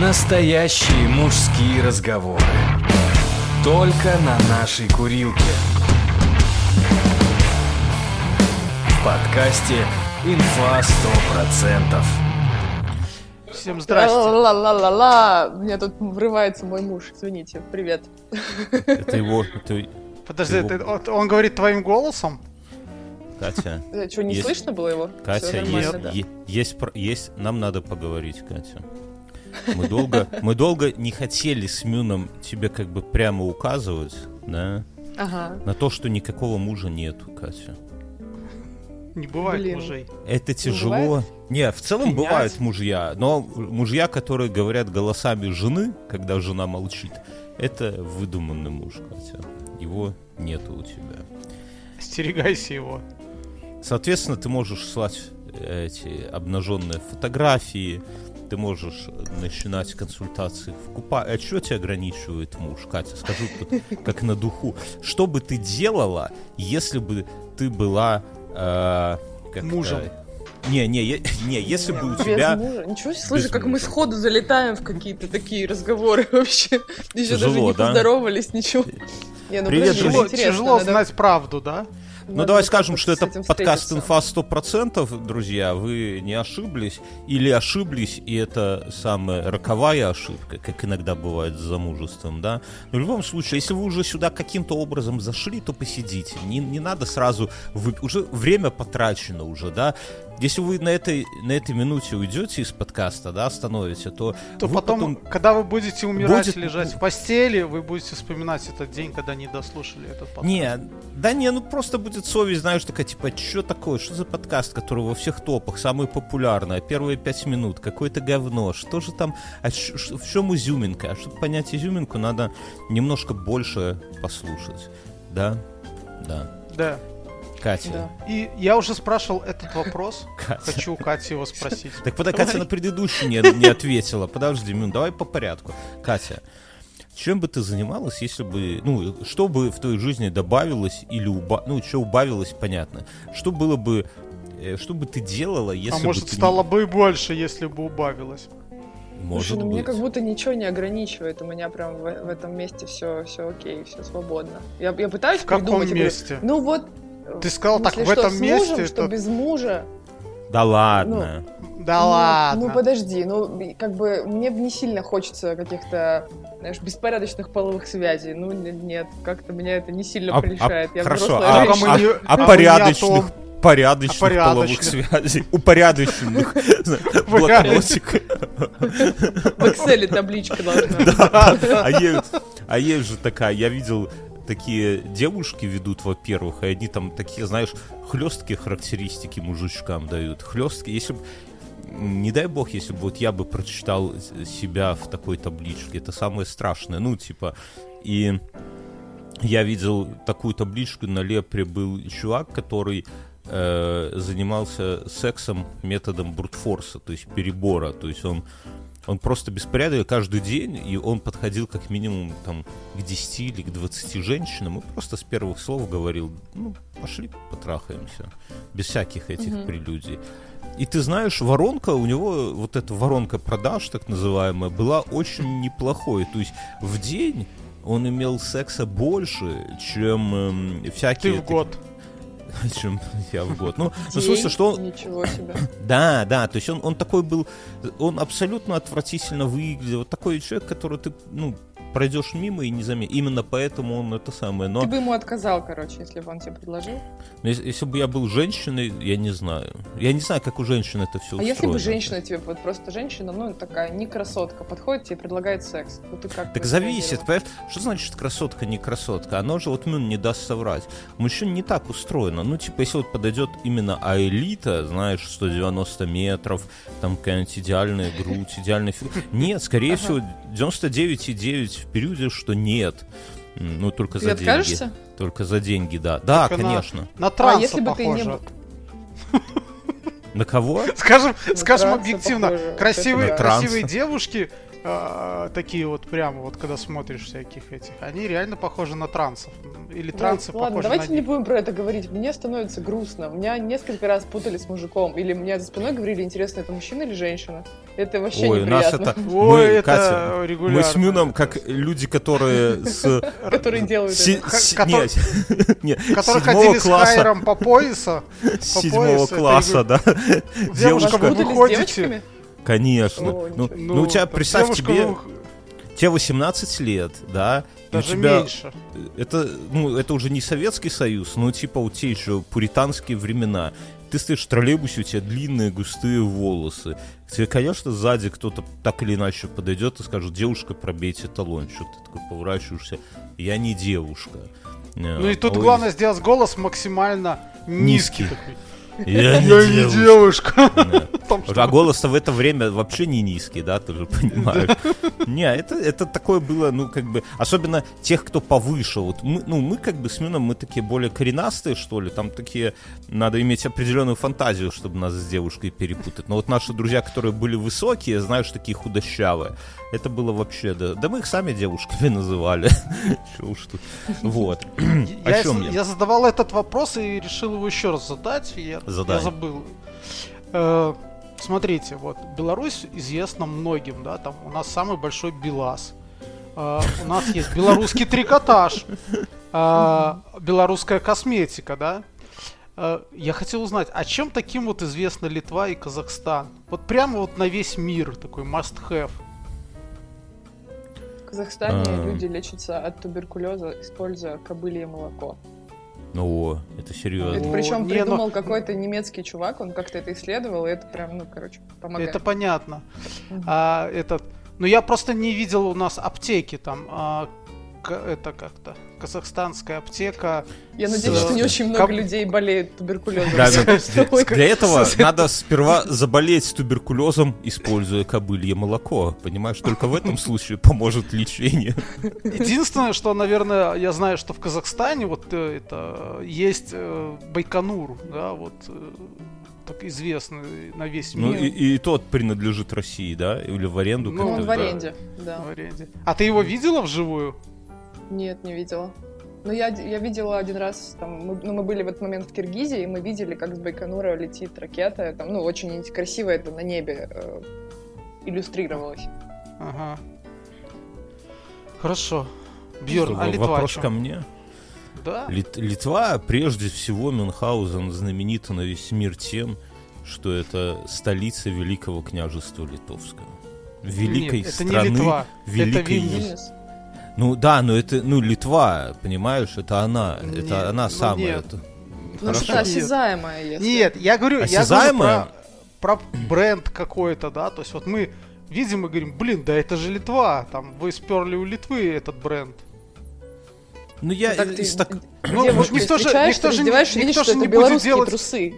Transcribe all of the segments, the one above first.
Настоящие мужские разговоры. Только на нашей курилке. В подкасте «Инфа 100%». Всем здрасте. Ла-ла-ла-ла-ла. У меня тут врывается мой муж. Извините. Привет. Это его, это Подожди, Его- ты- он, он говорит твоим голосом? Катя. Что, не Есть- слышно было его? Катя, есть, да. есть, есть, нам надо поговорить, Катя. Мы долго, мы долго не хотели с Мюном тебе как бы прямо указывать, да, Ага. на то, что никакого мужа нету, Катя. Не бывает Блин. мужей. Это тяжело. бывает? Не, в целом Принять? бывают мужья, но мужья, которые говорят голосами жены, когда жена молчит, это выдуманный муж, Катя. Его нету у тебя. Остерегайся его. Соответственно, ты можешь слать э, эти обнаженные фотографии, ты можешь начинать консультации в купа. А что тебя ограничивает муж, Катя? Скажу тут как на духу. Что бы ты делала, если бы ты была... э, как-то- Мужем. Не, не, не, если бы у Без тебя... мужа. Ничего себе, слушай, без как мы мужа. сходу залетаем в какие-то такие разговоры вообще. Еще даже Тяжело, не да? поздоровались, ничего. Не, ну Привет, подожди. Тяжело, интересно, тяжело надо- знать правду, да? Ну, давай скажем, что это подкаст. «Инфа 100%», друзья. Вы не ошиблись или ошиблись, и это самая роковая ошибка, как иногда бывает с замужеством, да? Но в любом случае, если вы уже сюда каким-то образом зашли, то посидите. Не, не надо сразу... вы- Уже время потрачено уже, да? Если вы на этой, на этой минуте уйдете из подкаста, да, остановите, то, То вы потом, когда вы будете умирать, Будет- лежать в постели, вы будете вспоминать этот день, когда не дослушали этот подкаст. Не, да не, ну просто будет совесть, знаешь, такая, типа, что такое, что за подкаст, который во всех топах, самый популярный, первые пять минут, какое-то говно, что же там, а щ- ш- в чем изюминка? А чтобы понять изюминку, надо немножко больше послушать, да? Да. Да. Катя. Да. И я уже спрашивал этот вопрос. Катя. Хочу у Кати его спросить. Так пода Катя на предыдущий не, не ответила. Подожди, Мюн, давай по порядку. Катя, чем бы ты занималась, если бы, ну, что бы в твоей жизни добавилось или уба... ну, что убавилось, понятно. Что было бы, э, что бы ты делала, если А бы может, ты стало бы и больше, если бы убавилось. Может Слушай, ну мне быть. как будто ничего не ограничивает. У меня прям в, в этом месте все, все окей, все свободно. Я, я пытаюсь В каком придумать. говорю, месте? ну вот. Ты сказал так, в этом месте, Мужем, что то- без мужа. Да ладно. Да Ну, ладно. Ну подожди, ну как бы мне не сильно хочется каких-то, знаешь, беспорядочных половых связей. Ну нет, как-то меня это не сильно А- а- прельщает. Я хорошо, а, женщина. мы не- а а порядочных, порядочных, А половых порядочных. связей, упорядоченных, блокнотик. В Excel табличка должна. Да, а есть, а есть же такая, я видел такие девушки ведут, во-первых, и они там такие, знаешь, хлесткие характеристики мужичкам дают. Хлесткие, если б, не дай бог, если бы вот я бы прочитал себя в такой табличке, это самое страшное, ну, типа, и я видел такую табличку, на Лепре был чувак, который э, занимался сексом методом брутфорса, то есть перебора, то есть он он просто беспорядок каждый день, и он подходил как минимум там к 10 или к 20 женщинам, и просто с первых слов говорил, ну, пошли потрахаемся, без всяких этих Мгм. прелюдий. И ты знаешь, воронка у него, вот эта воронка продаж, так называемая, была очень неплохой. То есть в день он имел секса больше, чем эм, всякие... Ты в год. Чем я в год. Ну, ну, в смысле, что он, Ничего себе. да, да, то есть он, он такой был, он абсолютно отвратительно выглядел, вот такой человек, который ты, ну, пройдешь мимо и не заметишь. Именно поэтому он это самое. Но Ты бы ему отказал, короче, если бы он тебе предложил. но если, если бы я был женщиной, я не знаю. Я не знаю, как у женщин это все А если бы женщина тебе, вот просто женщина, ну, такая, не красотка, подходит тебе предлагает секс, то ты как Так зависит, понимаешь? Что значит красотка, не красотка? Оно же вот Мюн не даст соврать. Мужчин не так устроено. Ну, типа, если вот подойдет именно аэлита, знаешь, 190 метров, там какая-нибудь идеальная грудь, идеальный фигур. Нет, скорее всего, 99,9 в периоде, что нет. Ну, только Ты за откажешься? деньги. Только за деньги, да. Да, Только на- конечно. На транса А если бы ты не похоже. был- На кого? Скажем, На скажем объективно, похоже. красивые, красивые девушки, а, такие вот прямо вот, когда смотришь всяких этих, они реально похожи на трансов. Или трансы Ладно, похожи давайте на не них. будем про это говорить. Мне становится грустно. Меня несколько раз путали с мужиком. Или мне за спиной говорили, интересно, это мужчина или женщина. Это вообще Ой, нас неприятно. это... Ой, мы, это Катя, регулярно. мы с Мюном, как люди, которые с... Которые делают Которые седьмого ходили с класса, хайером по поясу. седьмого класса, да. Девушка, вы девочками? Конечно. О, Ну, ничего. ну, у тебя, там представь, тебе, ну, тебе 18 лет, да, и у даже тебя меньше. это, ну, это уже не Советский Союз, но типа у тебя еще пуританские времена. Ты стоишь в троллейбусе, у тебя длинные густые волосы. К тебе, конечно, сзади кто-то так или иначе подойдет и скажет, девушка, пробейте талон. Что ты такой поворачиваешься? Я не девушка. Ну и тут главное сделать голос максимально низкий. Низкий. Я не Я не девушка. Да. А голос-то в это время вообще не низкий, да, ты же понимаешь. Не, это, это такое было, ну, как бы, особенно тех, кто повыше. Вот мы, ну, мы как бы с Мином, мы такие более коренастые, что ли, там такие, надо иметь определенную фантазию, чтобы нас с девушкой перепутать. Но вот наши друзья, которые были высокие, знаешь, такие худощавые, это было вообще, да, да мы их сами девушками называли. Чего уж тут. Вот. О Я, чем с- я? я задавал этот вопрос и решил его еще раз задать. и Я, Задай. я забыл. Э, смотрите, вот Беларусь известна многим, да, там у нас самый большой БелАЗ. Э, у нас есть белорусский трикотаж, э, белорусская косметика, да. Э, я хотел узнать, а чем таким вот известна Литва и Казахстан? Вот прямо вот на весь мир такой must have. В Казахстане А. люди лечатся от туберкулеза, используя кобылье молоко. Ну, это серьезно. Это Ну, причем не, придумал ну- какой-то немецкий чувак, он как-то это исследовал, и это прям, ну, короче, помогает. Это понятно. А, этот, ну я просто не видел у нас аптеки там. а, к- это как-то казахстанская аптека. Я надеюсь, с- что не очень много Коб- людей болеет туберкулезом. Да, да. Для этого надо сперва заболеть туберкулезом, используя кобылье молоко. Понимаешь, только в этом случае поможет лечение. Единственное, что, наверное, я знаю, что в Казахстане вот э, это есть э, Байконур, да, вот э, так известный на весь Ну мир. и, и тот принадлежит России, да? Или в аренду Ну, Ну, он в да? аренде, да. в аренде. А ты его видела вживую? Нет, не видела. Но я, я видела один раз, там, мы, ну, мы были в этот момент в Киргизии, и мы видели, как с Байконура летит ракета. Там, ну, очень красиво это на небе э, иллюстрировалось. Ага. Хорошо. Бьерн, Что, а Литва Вопрос чё? ко мне. Да? Лит- Литва, прежде всего, Мюнхгаузен знаменита на весь мир тем, что это столица Великого княжества Литовского. Великой Нет, это страны. не Литва. великой это Вильнюс. Ну да, но это, ну, Литва, понимаешь, это она, Нет, это она ну самая. нет. это- Ну, Хорошо. что-то осязаемое, если. Нет, я говорю, я говорю про, про бренд какой-то, да, то есть вот мы видим и говорим, блин, да это же Литва, там вы сперли у Литвы этот бренд. Ну я Ну, так ты из так- Ну, девушку никто же- никто же видишь, никто что же не будет делать- трусы.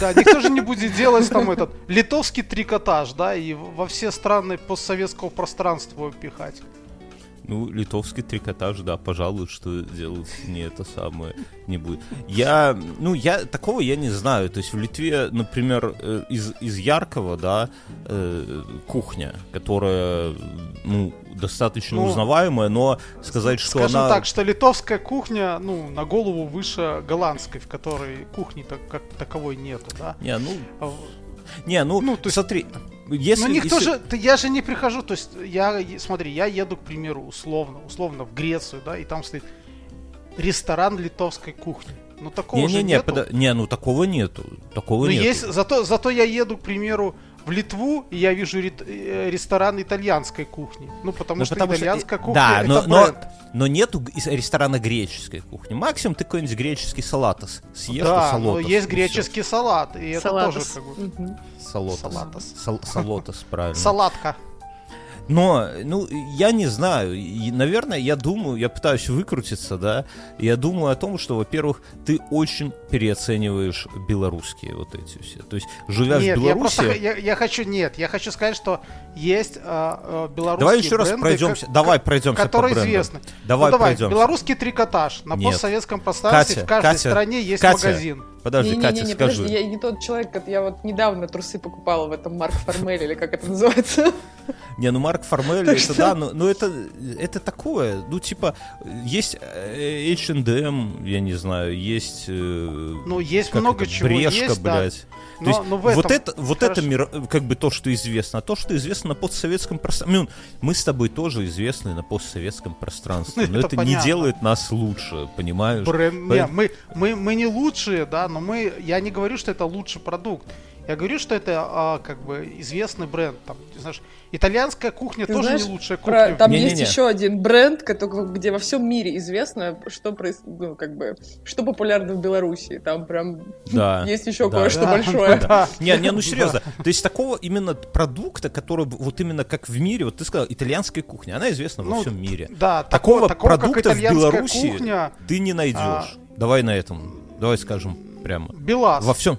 Да, никто же не будет делать там этот литовский трикотаж, да, и во все страны постсоветского пространства его пихать. Ну, литовский трикотаж, да, пожалуй, что делать не это самое не будет. Я, ну, я, такого я не знаю. То есть в Литве, например, э, из, из яркого, да, э, кухня, которая, ну, достаточно Ну, узнаваемая, но сказать, что Скажем она... так, что литовская кухня, ну, на голову выше голландской, в которой кухни-то как таковой нету, да. Не, ну, А не, ну, Ну, то есть- смотри, если... ну никто если- же, я же не прихожу, то есть я, смотри, я еду, к примеру, условно, условно в Грецию, да, и там стоит ресторан литовской кухни. Ну такого же Не-не-не, нету. подо- не, ну такого нету, такого Ну нету. есть, зато, зато я еду, к примеру, в Литву, и я вижу э, ресторан итальянской кухни. Ну потому Ну, что потому что, итальянская э, кухня да, это но- но- бренд. Но нету г- из ресторана греческой кухни. Максимум ты какой-нибудь греческий салатос съешь, да, то но есть греческий салат, и это Салатос. тоже как бы. Салотос. Салатос. Сал- салотос, правильно. салатка. Но, ну, я не знаю. И, наверное, я думаю, я пытаюсь выкрутиться, да. Я думаю о том, что, во-первых, ты очень переоцениваешь белорусские вот эти все. То есть, живя Нет, в я Беларуси... просто х- я, я хочу нет, я хочу сказать, что есть а, а, белорусские Давай еще раз бренды, пройдемся. ко- Давай пройдемся которые по брендам. известны. Давай ну, давай, пройдемся. белорусский трикотаж. На Нет. постсоветском пространстве Катя, в каждой Катя, стране есть Катя, магазин. Подожди, Катя, Не-не-не, скажи. подожди, я не тот человек, как- я вот недавно трусы покупала в этом Марк Формель, или как это называется. Не, ну Марк Формель, это да, но, но это, это такое, ну типа, есть H&M, я не знаю, есть... э, Ну, есть много это, чего Брешка, есть, да. блядь. То Но- есть но в вот этом это, вот это мир, как бы то, что известно, а то, что известно на постсоветском пространстве. Ну, мы с тобой тоже известны на постсоветском пространстве, но Это это не делает нас лучше, понимаешь? Бренд- не, мы, мы, мы не лучшие, да, но мы, я не говорю, что это лучший продукт. Я говорю, что это а, как бы известный бренд. Там, ты знаешь, итальянская кухня Ты тоже знаешь, не лучшая Про- кухня. в там. Не-не-не. есть еще один бренд, который, где во всем мире известно, что проис- ну, как бы, что популярно в Беларуси. Там прям Да. есть еще да. кое-что Да, большое. да. Не, не, ну серьезно. То есть такого именно продукта, который вот именно как в мире, вот ты сказал, итальянская кухня, она известна во Ну, всем мире. Да, Такого, такого, продукта в Беларуси кухня, ты не найдешь. а, Давай на этом, давай скажем прямо. Белаз. Во всем.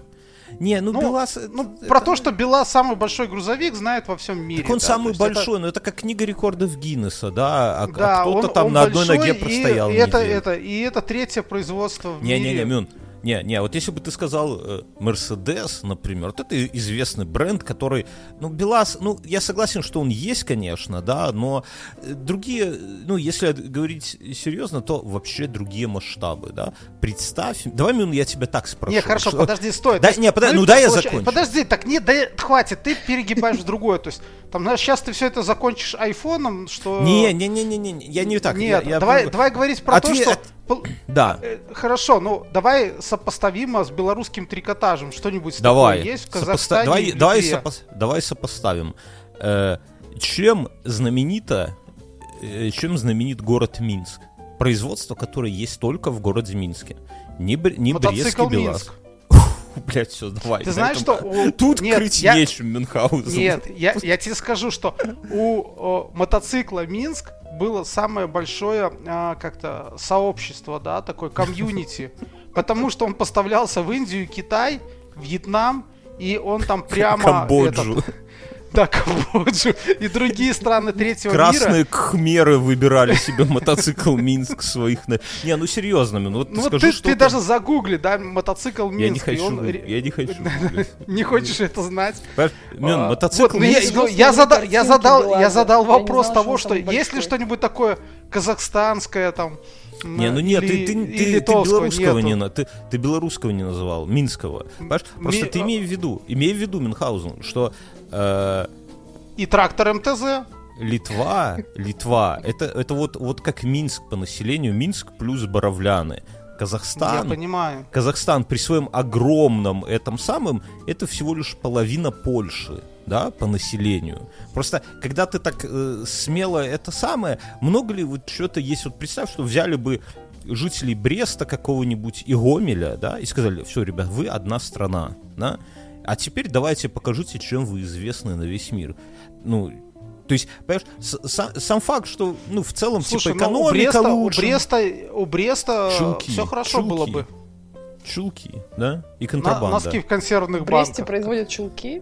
Не, ну, Ну, Белас... Ну, это- про то, что Белаз самый большой грузовик, знает во всем мире. Так он да, самый есть это- большой, но это как книга рекордов Гиннесса, да, а, а Да, кто-то он- там он на одной большой, ноге и- простоял И, это, неделю. это, и это третье производство в Не-не-не, мире. Мюн, не, не, вот если бы ты сказал э, Mercedes, например, вот это известный бренд, который, ну, БелАЗ, ну, я согласен, что он есть, конечно, да, но э, другие, ну, если говорить серьезно, то вообще другие масштабы, да. Представь, давай, Мюн, я тебя так спрошу. Не, хорошо, Что- подожди, стой. Да, есть не, подожди, мы ну дай я закончу. Подожди, так не, да хватит, ты перегибаешь в другое. То есть, там, знаешь, сейчас ты все это закончишь айфоном, что... Не, не, не, не, не, я не так. Нет, я- давай, давай говорить про Ответ- то, что... Да. э, Хорошо, ну давай сопоставимо с белорусским трикотажем. Что-нибудь Давай. есть в Сопоста- Казахстане Давай, в давай, Литве? сопос- давай сопоставим. Э, чем знаменита, э, чем знаменит город Минск? Производство, которое есть только в городе Минске. Не, Бр- не Мотоцикл Брестский. Блять, все, давай. Ты на знаешь, этом- что... у- Тут Нет, крыть я- нечем, Мюнхгаузен. Нет, я, я тебе скажу, что у о, мотоцикла Минск было самое большое а, как-то сообщество, да, такое комьюнити, потому что он поставлялся в Индию, Китай, Вьетнам, и он там прямо... Камбоджу. этот, да, Камбоджу и другие страны третьего мира. Красные кхмеры выбирали себе мотоцикл Минск своих. на- Не, ну серьезно, Мюн, вот Ну вот скажи, ты, что ты даже загугли, да, мотоцикл Минск. Я не и хочу, он я не хочу. Не хочешь это знать? Мюн, А, мотоцикл вот, ну, я, Минск- ну, я не задал, я задал, я задал вопрос знала, того, что есть ли что-нибудь такое казахстанское там. Не, ну нет, или- ты, ты, и ты- ты белорусского нету. не, ты, ты белорусского не называл, минского. Понимаешь? Просто Ми- ты имей в виду, имей в виду, Мюнхгаузен, что э, И трактор МТЗ. Литва, Литва, это, это вот, вот как Минск по населению, Минск плюс Боровляны. Я Казахстан, понимаю. Казахстан при своем огромном этом самом, это всего лишь половина Польши, да, по населению. Просто, когда ты так э, смело это самое, много ли вот что-то есть, вот представь, что взяли бы жителей Бреста какого-нибудь и Гомеля, да, и сказали, все, ребят, вы одна страна, да, а теперь давайте покажите, чем вы известны на весь мир. Ну, то есть, понимаешь, сам, сам факт, что, ну, в целом, Слушай, типа, ну, у экономика Бреста, у лучше. Бреста, у Бреста Чулки, все хорошо чулки. было бы. Чулки, да, и На- контрабанда. носки в консервных В Бресте банках. производят чулки.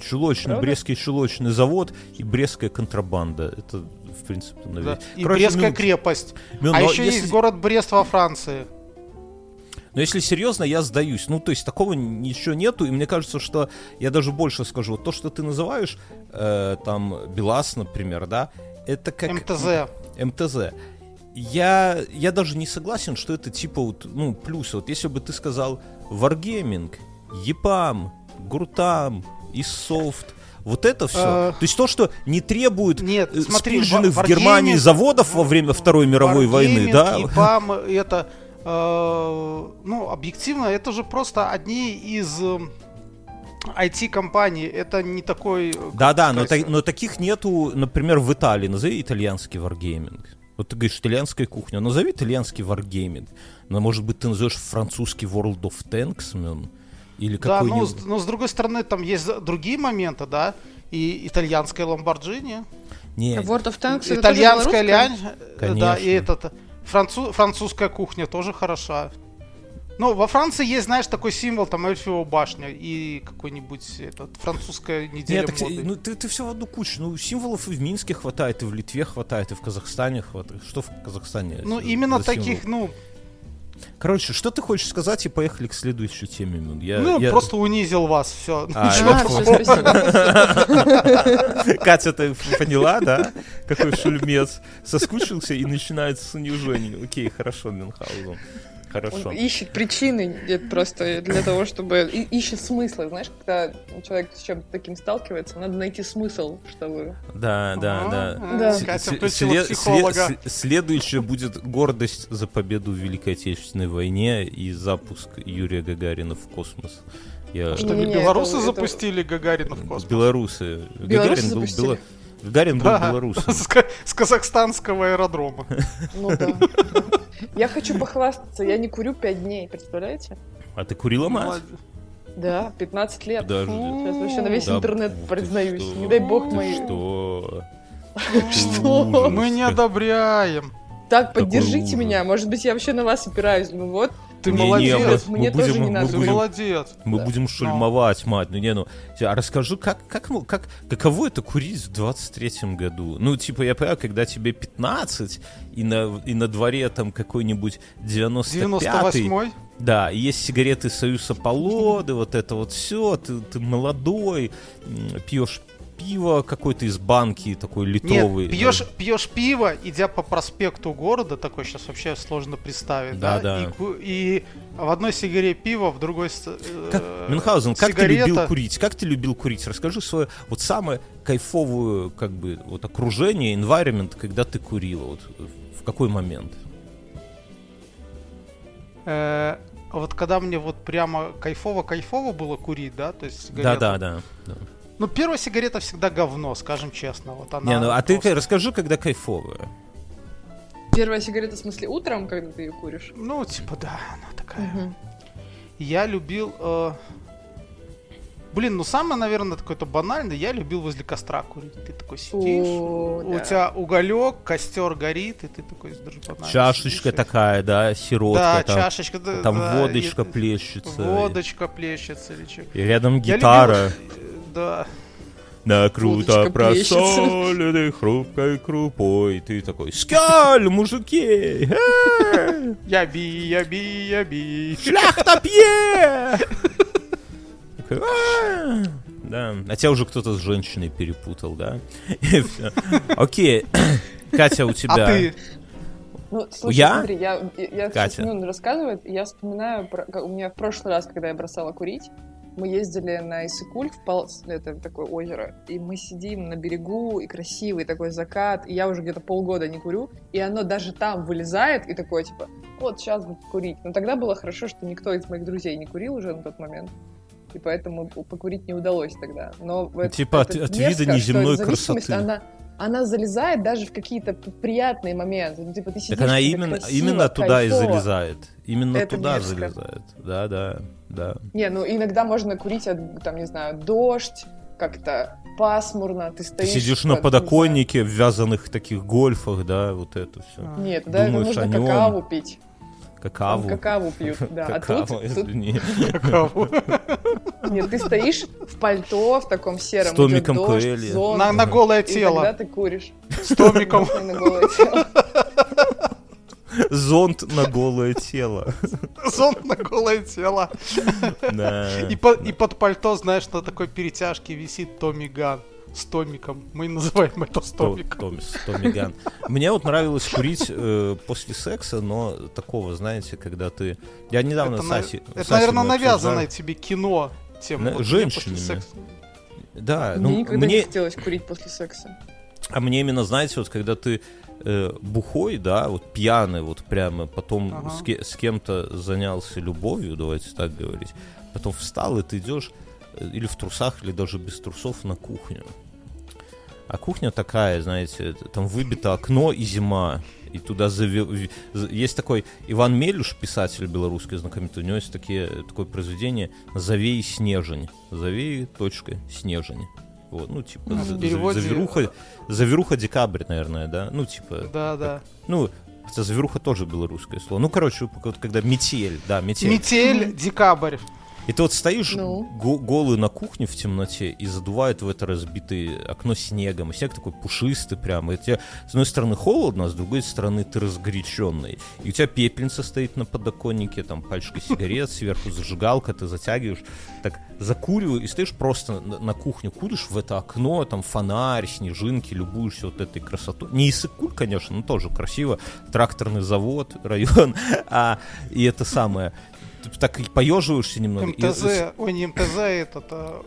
Чулочный, Правда? Брестский чулочный завод и Брестская контрабанда. Это, в принципе, на Да. И Короче, Брестская ну, крепость. ну, а еще если- есть город Брест во Франции. Но если серьезно, я сдаюсь. Ну, то есть такого ничего нету, и мне кажется, что я даже больше скажу. Вот То, что ты называешь, э, там, БелАЗ, например, да, это как... МТЗ. МТЗ. Я, я даже не согласен, что это типа вот, ну, плюс. Вот если бы ты сказал Wargaming, EPAM, Гуртам, Исофт, вот это все. Э, То есть то, что не требует Нет, э, смотри, Ва- в Германии заводов во время Второй мировой войны, да? ИПАМ, это, э, ну, объективно, это же просто одни из э, IT-компаний. Это не такой... э, Да, да, как но, сказать, та- но таких нету, например, в Италии. Назови итальянский Wargaming. Вот ты говоришь, итальянская кухня. Назови итальянский Wargaming. Но, может быть, ты назовешь французский World of Tanks? Или Да, но, какой-нибудь... с- но с другой стороны, там есть другие моменты, да, и итальянская Ламборджини, Не, World of Tanks итальянская лянь, э, да, и Конечно. этот, францу- французская кухня тоже хороша. Ну, во Франции есть, знаешь, такой символ, там, эльфиева башня и какой-нибудь этот, французская неделя Нет, так, моды. ну ты, ты все в одну кучу. Ну, символов и в Минске хватает, и в Литве хватает, и в Казахстане хватает. Что в Казахстане? Ну, за именно символ? таких, ну, Короче, что ты хочешь сказать, и поехали к следующей теме. Я, Ну, я- просто унизил вас, все. А, спасибо. Катя, ты поняла, да? Какой шульмец. Соскучился и начинается с унижения. Окей, хорошо, Мюнхгаузен. Хорошо. Он ищет причины это просто для того, чтобы... и- ищет смыслы. Знаешь, когда человек с чем-то таким сталкивается, надо найти смысл, чтобы... Да, да, да. Да. Катя включила психолога. Следующее будет гордость за победу в Великой Отечественной войне и запуск Юрия Гагарина в космос. Я... Что, Не-не-не, белорусы это- это- запустили Гагарина в космос? Белорусы. Белорусы Гагарин был, запустили? Гагарин был Да, белорусом. с, с казахстанского аэродрома. Ну да. Я хочу похвастаться, я не курю пять дней, представляете? А ты курила мать? Да, 15 лет. Подожди. Сейчас вообще на весь Да интернет признаюсь. что? Не дай бог Ты мои... Что? Что? Мы не одобряем. Так, поддержите меня. Может быть, я вообще на вас опираюсь. Ну вот, Ты Не-не, молодец. мы- Мне мы тоже будем- не мы надо. Ты будем- молодец. Мы Да. будем шульмовать, мать. Ну не, ну. А расскажи, как, как, ну, как, каково это курить в 23-м году? Ну, типа, я понимаю, когда тебе 15, и на, и на дворе там какой-нибудь 95-й. 98-й. Да, есть сигареты Союз Аполлоны, вот это вот все, ты, ты молодой, пьешь пиво какое-то из банки, такой литровый. Нет, пьешь, пьешь пиво, идя по проспекту города, такой сейчас вообще сложно представить, да? Да, да. И, и в одной сигаре пиво, в другой... с- Как, э, Мюнхгаузен, как сигарета. ты любил курить? Как ты любил курить? Расскажи свое вот самое кайфовую, как бы, вот окружение, environment, когда ты курила. Вот в какой момент? Э, вот когда мне вот прямо кайфово-кайфово было курить, да, то есть Да, сигарету. да, да. да. Ну, первая сигарета всегда говно, скажем честно. Вот она Не, ну а ты просто- расскажи, когда кайфовая. первая сигарета, в смысле, утром, когда ты ее куришь? Ну, типа, да, она такая. Мгм. Я любил... э, Блин, ну самое, наверное, такое-то банальное, я любил возле костра курить. Ты такой сидишь, О, у да. тебя уголек, костер горит, и ты такой сидишь банально Чашечка сидишь и- такая, да, сиротка, Да, там, чашечка, да, там да, водочка и- плещется. Водочка плещется или что. И рядом Я гитара. любил, э, Да. На круто плещется. просоленной хрупкой крупой. Ты такой, скаль, мужики! Я би, я би, я би. Шляхта пье! «А». Да, а тебя уже кто-то с женщиной перепутал, да? Окей, Катя, у тебя... А ты? Ну, слушай, Я? смотри, я, я, я Катя. сейчас Мюн рассказывает, я вспоминаю, про, как у меня в прошлый раз, когда я бросала курить, мы ездили на Иссыкуль, в Пал... это такое озеро, и мы сидим на берегу, и красивый такой закат, и я уже где-то полгода не курю, и оно даже там вылезает, и такое, типа, вот сейчас бы курить. Но тогда было хорошо, что никто из моих друзей не курил уже на тот момент, и поэтому покурить не удалось тогда. Но это- Типа от- это от вида мерзко, что неземной красоты. Она, она залезает даже в какие-то приятные моменты. Ну, типа, ты сидишь, Так она именно, красиво, именно туда и кайфово. залезает. Именно Это туда мерзко. залезает. Да, да, да. Не, ну иногда можно курить от, там, не знаю, дождь, как-то пасмурно, ты Ты стоишь... сидишь как, на подоконнике в вязаных таких гольфах, да, вот это все. знаю. Нет, да, Думаешь нужно о нем. какаву пить. Какаву. какаву пьют, да. А Какао, тут, тут- извини. Каково? нет, ты стоишь в пальто, в таком сером, С томиком дождь, Коэли. зонт, На, на голое и тогда тело. ты куришь. С томиком. На голое тело. Зонт на голое тело. Зонт на голое тело. Да. И, по- и под пальто, знаешь, на такой перетяжке висит Томми Ган. С томиком. Мы называем это с То- томиком. Томис, Томми Ган. Мне вот нравилось курить э, после секса, но такого, знаете, когда ты... Я недавно Это, с на- Асей- это, наверное, навязанное тебе кино. Тем, На- вот, женщинами. Да, Мне ну никогда не мне, хотелось курить после секса. а мне именно, знаете, вот когда ты э, бухой, да, вот пьяный, вот прямо потом Ага. с, ке- с кем-то занялся любовью, давайте так говорить, потом встал и ты идешь э, или в трусах, или даже без трусов на кухню. А кухня такая, знаете, там выбито окно и зима. И туда заве- в- з- Есть такой Иван Мелюш, писатель белорусский знаменитый, у него есть такие, такое произведение «Завей снежень». «Завей, точка, снежень». Вот, ну, типа, Ну, за- переводе- заверуха, заверуха декабрь, наверное, да? Ну, типа, Да, да. ну, хотя заверуха тоже белорусское слово. Ну, короче, вот когда метель, да, метель. Метель, декабрь. И ты вот стоишь Ну? го- голый на кухне в темноте и задувает в это разбитое окно снегом. И снег такой пушистый прямо. И тебе, с одной стороны, холодно, а с другой стороны, ты разгоряченный. И у тебя пепельница стоит на подоконнике, там пачка сигарет, сверху зажигалка, ты затягиваешь, так закуриваю, и стоишь просто на, на кухне, куришь в это окно, там фонарь, снежинки, любуешься вот этой красотой. Не Иссык-Куль, конечно, но тоже красиво. Тракторный завод, район. А, и это самое так и поеживаешься немного. и- МТЗ, ой, не МТЗ, этот, а,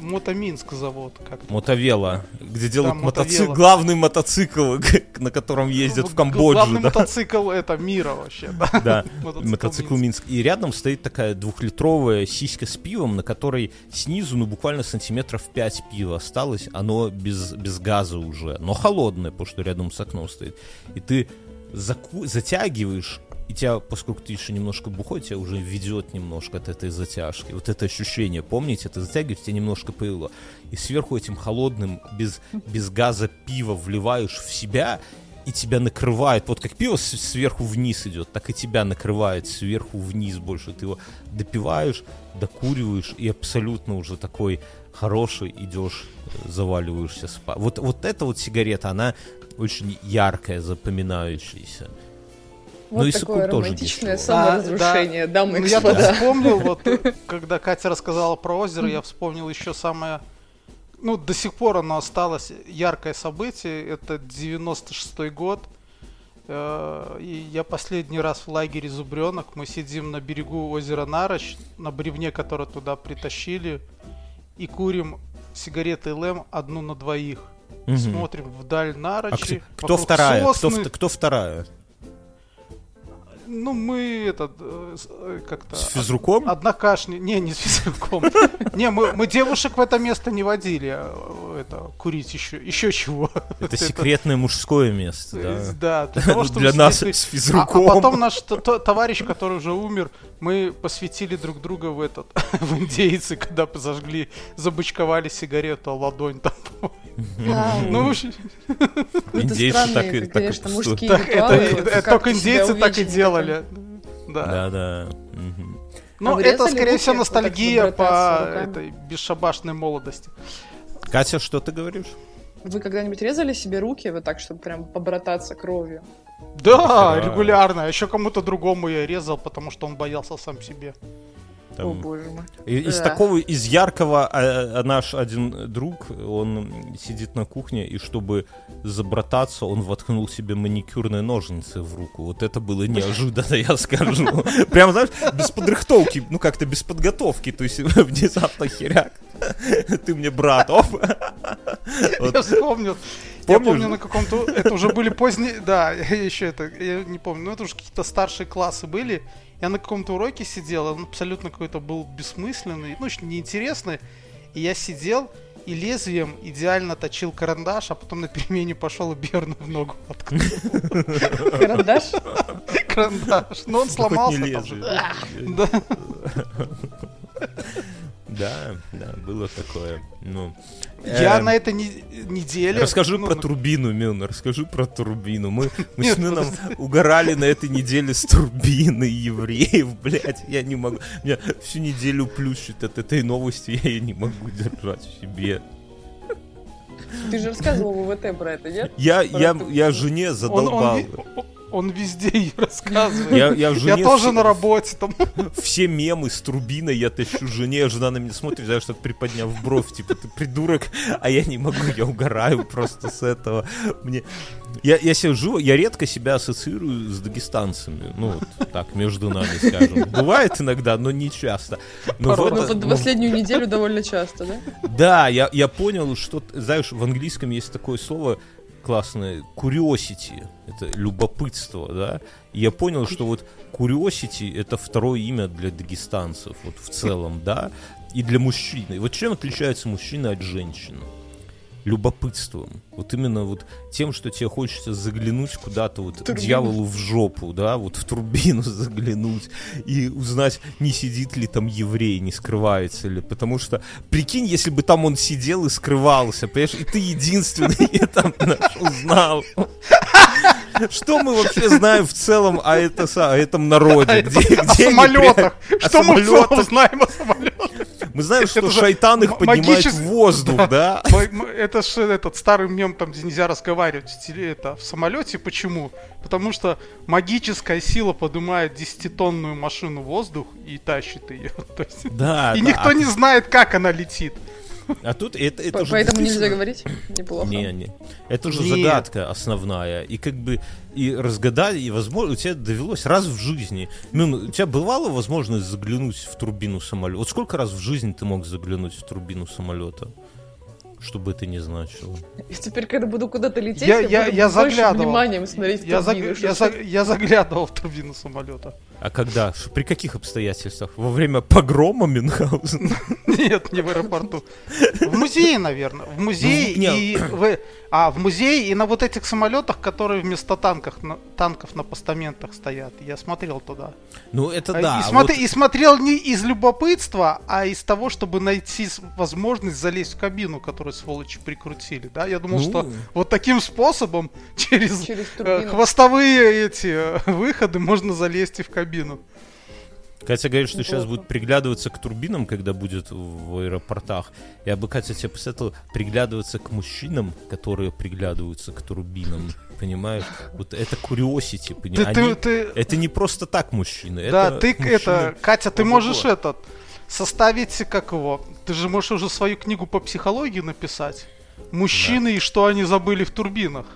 Мотоминск завод. Как Мотовела, где делают Мотовела. мотоцикл, главный мотоцикл, на котором ездят в Камбоджу. Главный да. мотоцикл это мира вообще. Да. Да, Мотоцикл мотоцикл Минск. И рядом стоит такая двухлитровая сиська с пивом, на которой снизу, ну, буквально сантиметров 5 пива осталось. Оно без, без газа уже, но холодное, потому что рядом с окном стоит. И ты заку- затягиваешь, и тебя, поскольку ты еще немножко бухой, тебя уже ведет немножко от этой затяжки. Вот это ощущение, помните, ты затягиваешь, тебя немножко повело. И сверху этим холодным, без, без газа пива вливаешь в себя, и тебя накрывает. Вот как пиво сверху вниз идет, так и тебя накрывает сверху вниз больше. Ты его допиваешь, докуриваешь, и абсолютно уже такой хороший идешь, э, заваливаешься спать. Вот, вот эта вот сигарета, она очень яркая, запоминающаяся. Вот Ну и такое романтичное саморазрушение, дамы и Ну, я тут господа. вспомнил, вот, когда Катя рассказала про озеро, я вспомнил еще самое... Ну, до сих пор оно осталось яркое событие. Это 96-й год. Э, И я последний раз в лагере Зубренок. Мы сидим на берегу озера Нарочь, на бревне, которое туда притащили, и курим сигареты ЛМ одну на двоих. Мгм. Смотрим вдаль А Нарочи. кто, кто вокруг вторая? Кто, сосны. кто вторая? Ну, мы этот э, э, как-то... С физруком? Однокашни... Не, не с физруком. Не, мы, мы девушек в это место не водили. а, Это, курить еще, еще чего. Это секретное мужское место, э, да. Да, для нас с А, физруком. а потом наш товарищ, который уже умер, мы посвятили друг друга в этот, в индейцы, когда зажгли, забычковали сигарету, а ладонь там. Ну, в общем, ну, это Индейцы так и- конечно, мужские только индейцы так и делали. Да. Да. Ну, А это, скорее всего, ностальгия по этой бесшабашной молодости. Катя, что ты говоришь? Вы когда-нибудь резали себе руки вот так, чтобы прям побрататься кровью? Да, Да. регулярно. Еще кому-то другому я резал, потому что он боялся сам себе. Там, О, боже мой. И- Из Да. такого, из яркого, а, а наш один друг, он сидит на кухне, и чтобы забрататься, он воткнул себе маникюрные ножницы в руку. Вот это было неожиданно, я скажу. Прям, знаешь, без подрыхтовки, ну как-то без подготовки, то есть внезапно херяк. Ты мне брат, оп. Вот. Я вспомнил. Я Помнишь? помню на каком-то... Это уже были поздние... Да, я еще это... Я не помню. Но это уже какие-то старшие классы были. Я на каком-то уроке сидел, он абсолютно какой-то был бессмысленный, ну, очень неинтересный. И я сидел и лезвием идеально точил карандаш, а потом на перемене пошел и Берну в ногу воткнул Карандаш? карандаш. Но он Хоть сломался. Да. Да, да, было такое. Ну, Я эм, на этой не- неделе... Расскажи ну, про ну, турбину, Милна, расскажи про турбину. Мы, мы Нет, с Мином угорали на этой неделе с турбиной евреев, блядь, я не могу. Меня всю неделю плющит от этой новости, я ее не могу держать в себе. Ты же рассказывал в УВТ про это, нет? Я, Про я, я жене Он, он, задолбал. ви- он везде ее рассказывает. Я, я, Я жене тоже все, на работе там. все мемы с турбиной я тащу жене, жена на меня смотрит, знаешь, так приподняв бровь, типа, ты придурок, а я не могу, я угораю просто с этого. Мне... Я, я сижу, я редко себя ассоциирую с дагестанцами, ну, вот так, между нами, скажем. Бывает иногда, но не часто. Но Порой. Ну, это- под ну, последнюю неделю довольно часто, да? да, я, я понял, что, знаешь, в английском есть такое слово классное, curiosity, это любопытство, да, и я понял, что вот curiosity это второе имя для дагестанцев, вот в целом, да, и для мужчины. Вот чем отличается мужчина от женщины? Любопытством. Вот именно вот тем, что тебе хочется заглянуть куда-то вот Турбину. дьяволу в жопу, да, вот в турбину заглянуть и узнать, не сидит ли там еврей, не скрывается ли. Потому что, прикинь, если бы там он сидел и скрывался, понимаешь, и ты единственный там наш узнал. Что мы вообще знаем в целом о, это, о этом народе? Где, где О самолетах. О Что мы в целом самолетах. знаем о самолетах? Мы знаем, что Это шайтан их поднимает магичес- в воздух, да? М- Это же этот старый мем, там, где нельзя разговаривать это, в самолете. Почему? Потому что магическая сила поднимает десятитонную машину в воздух и тащит ее. То есть- Да, И да. никто не знает, как она летит. А тут это, это По- уже Поэтому нельзя говорить? Неплохо. Не, не. Это же Нет. загадка основная. И как бы и разгадать, и возможно, у тебя довелось раз в жизни. Ну, у тебя бывала возможность заглянуть в турбину самолета? Вот сколько раз в жизни ты мог заглянуть в турбину самолета? Что бы это ни значило. И теперь, когда буду куда-то лететь, Я- я, я- буду я заглядывал. вниманием смотреть в Я, заг- турбину, что я, ж заг- я заглядывал в турбину самолета. А когда? При каких обстоятельствах? Во время погрома Мюнхгаузена? Нет, не в аэропорту. В музее, наверное. В музее Ну, и в... А, в музее и на вот этих самолетах, которые вместо танков на, танков на постаментах стоят. Я смотрел туда. Ну, это А, да. и, смотри- вот- и смотрел не из любопытства, а из того, чтобы найти возможность залезть в кабину, которую сволочи прикрутили. Да? Я думал, Ну. что вот таким способом через, Через э, турбину. хвостовые эти э, выходы можно залезть и в кабину. Катя говорит, что сейчас будет приглядываться к турбинам, когда будет в аэропортах. Я бы, Катя, тебе посоветовал приглядываться к мужчинам, которые приглядываются к турбинам. Понимаешь? Вот это curiosity, Ты, понимаешь? ты- ты- Это не просто так мужчины. Да, это ты мужчины- это, Катя, ты можешь этот составить как его? Ты же можешь уже свою книгу по психологии написать. Мужчины и что они забыли в турбинах.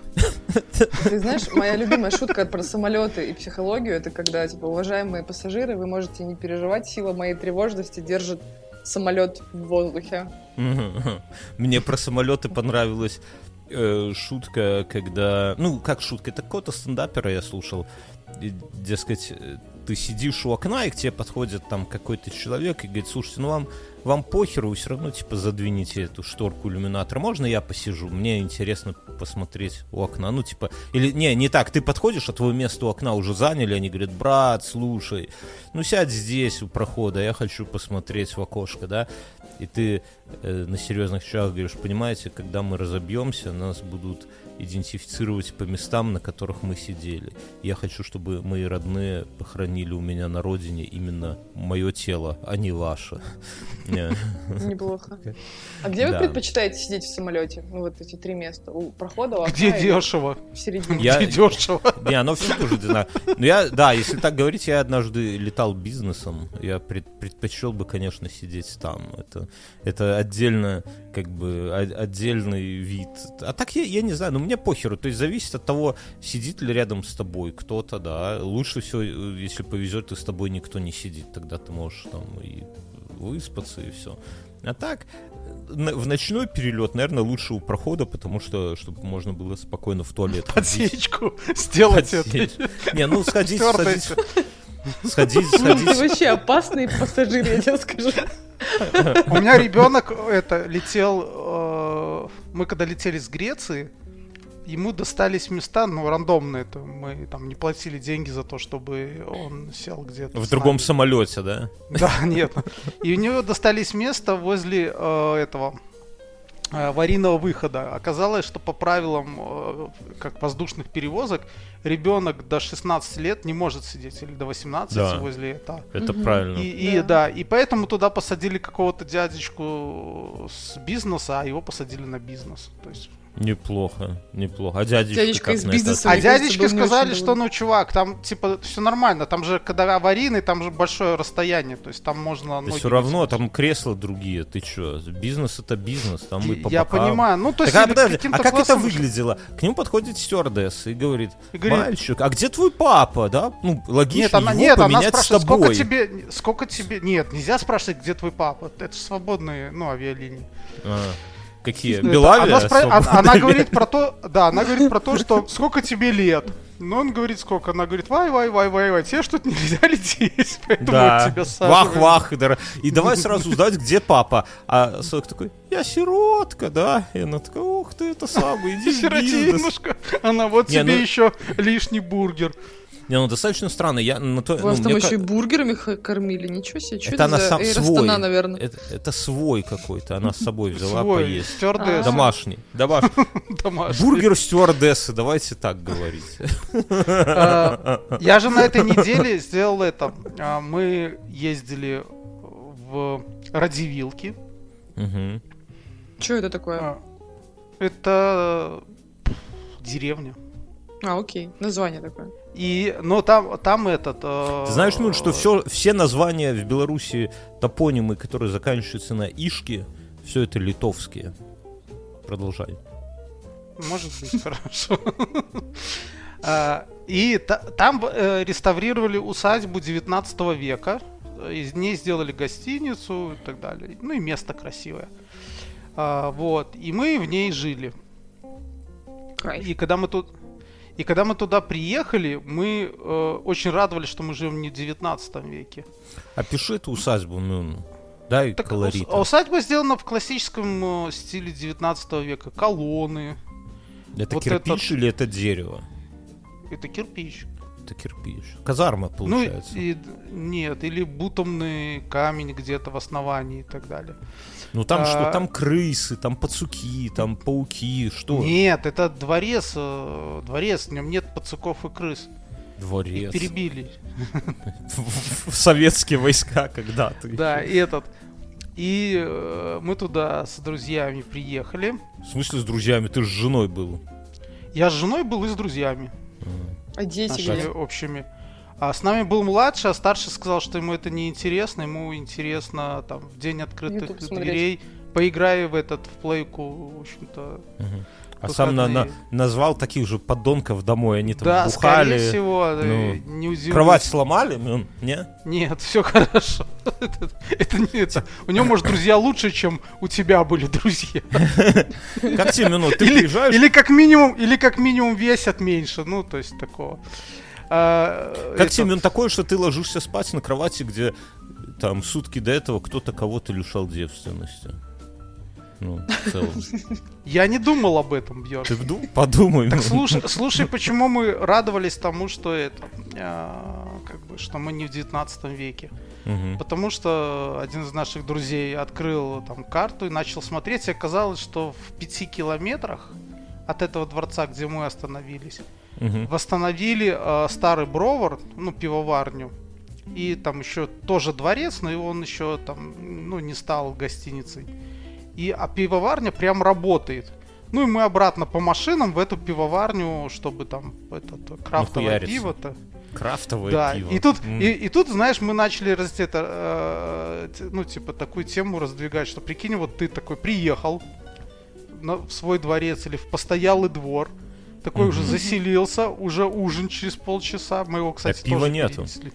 Ты знаешь, моя любимая шутка про самолеты и психологию, это когда, типа, уважаемые пассажиры, вы можете не переживать, сила моей тревожности держит самолет в воздухе. Мне про самолеты понравилась э, шутка, когда... Ну, как шутка, это какого-то стендапера я слушал. И, дескать, э, ты сидишь у окна, и к тебе подходит там какой-то человек и говорит, слушайте, ну вам, вам похеру, вы все равно, типа, задвинете эту шторку иллюминатора. Можно я посижу? Мне интересно посмотреть у окна. Ну, типа... Или, не, не так, ты подходишь, а твое место у окна уже заняли, они говорят, брат, слушай, ну сядь здесь у прохода, я хочу посмотреть в окошко, да? И ты э, на серьезных щах говоришь, понимаете, когда мы разобьемся, нас будут идентифицировать по местам, на которых мы сидели. Я хочу, чтобы мои родные похоронили у меня на родине именно мое тело, а не ваше. Не. Неплохо. А где вы предпочитаете сидеть в самолете? Ну, вот эти три места. У прохода, Где дешево? В середине. Я- Где дешево? Не, оно все тоже одинаково. Но я, да, если так говорить, я однажды летал бизнесом. Я пред- предпочел бы, конечно, сидеть там. Это, это отдельно, как бы, отдельный вид. А так я, я не знаю, но мне похеру. То есть зависит от того, сидит ли рядом с тобой кто-то, да. Лучше всего, э, если повезет, и с тобой никто не сидит. Тогда ты можешь там и выспаться, и все. А так, э, в ночной перелет, наверное, лучше у прохода, потому что, чтобы можно было спокойно в туалет ходить. Подсечку сделать это. Подсечь. Не, ну сходить, Стюардессе. Сходить, сходить, Ты вообще опасный пассажир, я тебе скажу. У меня ребенок это летел. э, Мы когда летели с Греции, ему достались места, ну, рандомные. Это мы там не платили деньги за то, чтобы он сел где-то. В другом самолете, да? Да, нет. И у него достались места возле э, этого аварийного выхода. Оказалось, что по правилам э, как воздушных перевозок ребенок до 16 лет не может сидеть или до 18 Да. возле этого. Это Мгм. правильно. И, и Да. да, и поэтому туда посадили какого-то дядечку с бизнеса, а его посадили на бизнес. То есть Неплохо, неплохо. А дядечка, Дядечка как из на это бизнеса. А дядечки сказали, что ну чувак, там типа все нормально, там же когда аварийный, там же большое расстояние, то есть там можно. ноги все равно, вытянуть. там кресла другие. Ты чё? Бизнес это бизнес, там и по Я бокам. понимаю, ну то есть Так, а, подожди, а как это выглядело? К нему подходит стюардесса и говорит, И говорит, мальчик, а где твой папа, да? Ну, логично Нет, она, его нет, она поменять с спрашивает, тобой. сколько тебе, сколько тебе, нет, нельзя спрашивать, где твой папа, это свободные, ну, авиалинии. А, какие? Белавия? она, свободная она- говорит про то, да, она говорит про то, что сколько тебе лет. Ну, он говорит, сколько? Она говорит, вай, вай, вай, вай, вай, тебе что-то нельзя лететь, поэтому Да, тебя саживаю. вах-вах, да. и давай сразу узнать, где папа. А Сок такой, я сиротка, да? И она такая, ух ты, это самый, иди. Сиротинушка. Она вот тебе ну- еще лишний бургер. Не, ну достаточно странно. Я на то, Вас ну, там еще ка- и бургерами кормили, ничего себе. Что Это это, она сам Эйр свой. Наверное? Это, это свой какой-то. Она с собой взяла Свой, поесть. стюардесса. Домашний. Домашний. Домашний. Бургер стюардессы, давайте так говорить. А, Я же на этой неделе сделал это. А, Мы ездили в Радивилки. Что это такое? А, Это деревня. А, окей, название такое. И, но там, там этот... э, Ты знаешь, ну, что все, все названия в Беларуси, топонимы, которые заканчиваются на «ишки», все это литовские. Продолжай. Может быть, хорошо. А, И та- там э, реставрировали усадьбу 19 века. Из ней сделали гостиницу и так далее. Ну и место красивое. А, Вот. И мы в ней жили. И когда мы тут... И когда мы туда приехали, мы э, очень радовались, что мы живем не в 19 веке. Опиши эту усадьбу, ну, дай Так, колорит. ус- а усадьба сделана в классическом э, стиле 19 века. Колонны. Это вот кирпич это- или это дерево? Это кирпич. Это кирпич. Казарма, получается. Ну, и, нет, или бутомный камень где-то в основании и так далее. Ну там А- что? Там крысы, там пацуки, там пауки, что? Нет, это дворец, э, дворец, в нем нет пацуков и крыс. Их Дворец. перебили. В советские войска когда-то. Да, и этот. И э, мы туда с друзьями приехали. В смысле с друзьями? Ты с женой был. Я с женой был и с друзьями А дети нашими где? общими. А с нами был младший, а старший сказал, что ему это не интересно. Ему интересно там в день открытых YouTube смотреть. дверей. Поиграй в этот, в плейку, в общем-то. Мгм. А сам на- на- назвал таких же подонков домой, они там да, бухали. скорее всего, э, ну, не удивлюсь. Кровать сломали? Ну, не? Нет, все хорошо. это, это не это. У него, может, друзья лучше, чем у тебя были друзья. Как тебе минут? Ты или, приезжаешь? или как минимум, или как минимум весят меньше. Ну, то есть такого. А, Как этот, тебе минут такое, что ты ложишься спать на кровати, где там сутки до этого кто-то кого-то лишал девственности? Ну, в целом. Я не думал об этом, Бьерн. Ты подумай. Так слушай, слушай, почему мы радовались тому, что это, а, как бы, что мы не в 19 веке. Потому что один из наших друзей открыл там карту и начал смотреть, и оказалось, что в пяти километрах от этого дворца, где мы остановились, Мгм. восстановили э, старый бровар, ну, пивоварню. И там еще тоже дворец, но он еще там, ну, не стал гостиницей. И, а пивоварня прям работает. Ну и мы обратно по машинам в эту пивоварню, чтобы там этот крафтовое Нахуяриться. пиво-то. Крафтовое Да, пиво. и тут, М. и, и тут, знаешь, мы начали раз, это, э, ну, типа, такую тему раздвигать, что прикинь, вот ты такой приехал на, в свой дворец или в постоялый двор, такой уже Мгм. заселился, уже ужин через полчаса, мы его, кстати, пива тоже нету. перенесли.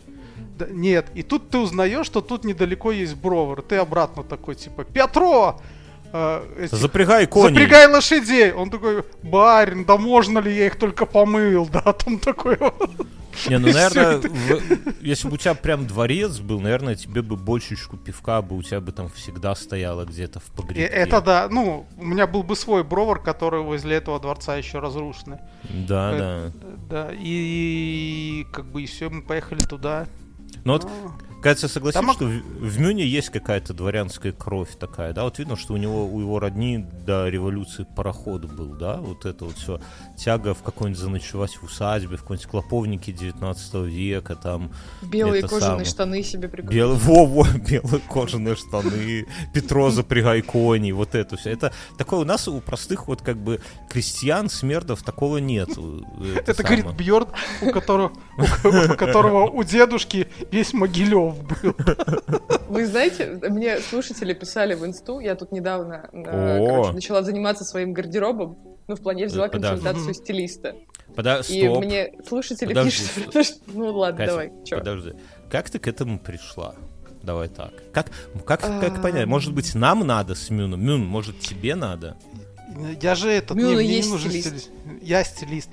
Да, нет, и тут ты узнаешь, что тут недалеко есть бровар, ты обратно такой, типа, Петро! Э, Запрягай коней. Запрягай лошадей! Он такой, барин, да можно ли я их только помыл, да, там такой вот. Не, ну, И наверное, в- если бы у тебя прям дворец был, наверное, тебе бы бочечку пивка бы у тебя бы там всегда стояла где-то в И погребе. это да, ну, у меня был бы свой бровар, который возле этого дворца еще разрушенный. Да, Э, да. Да, и как бы и все, мы поехали туда. Ну вот, Ну, кажется, согласен, Там что в, в Мюне есть какая-то дворянская кровь такая, да? Вот видно, что у него, у его родни до революции пароход был, да? Вот это вот все. Тяга в какой-нибудь заночевать в усадьбе, в какой-нибудь клоповнике 19 века, там Белые кожаные самое. штаны себе прикупил. Белые, во-во, белые кожаные штаны, Петро запрягай коней, вот это все. Это такое у нас, у простых вот как бы крестьян, смердов, такого нет. Это говорит Бьорд, у которого, у, у которого у дедушки весь Могилев был. Вы знаете, мне слушатели писали в инсту, я тут недавно э, короче, начала заниматься своим гардеробом, ну, в плане взяла Подожди. консультацию стилиста. Подо... И Стоп, мне слушатели Подожди, пишут, что... ну ладно, Катя, давай, чё? подожди. Как ты к этому пришла? Давай так. Как, как, как понять? Может быть, нам надо с Мюном? Мюн, может, тебе надо? Я же этот, Мюна не, мне не есть нужен стилист. стилист. Я стилист.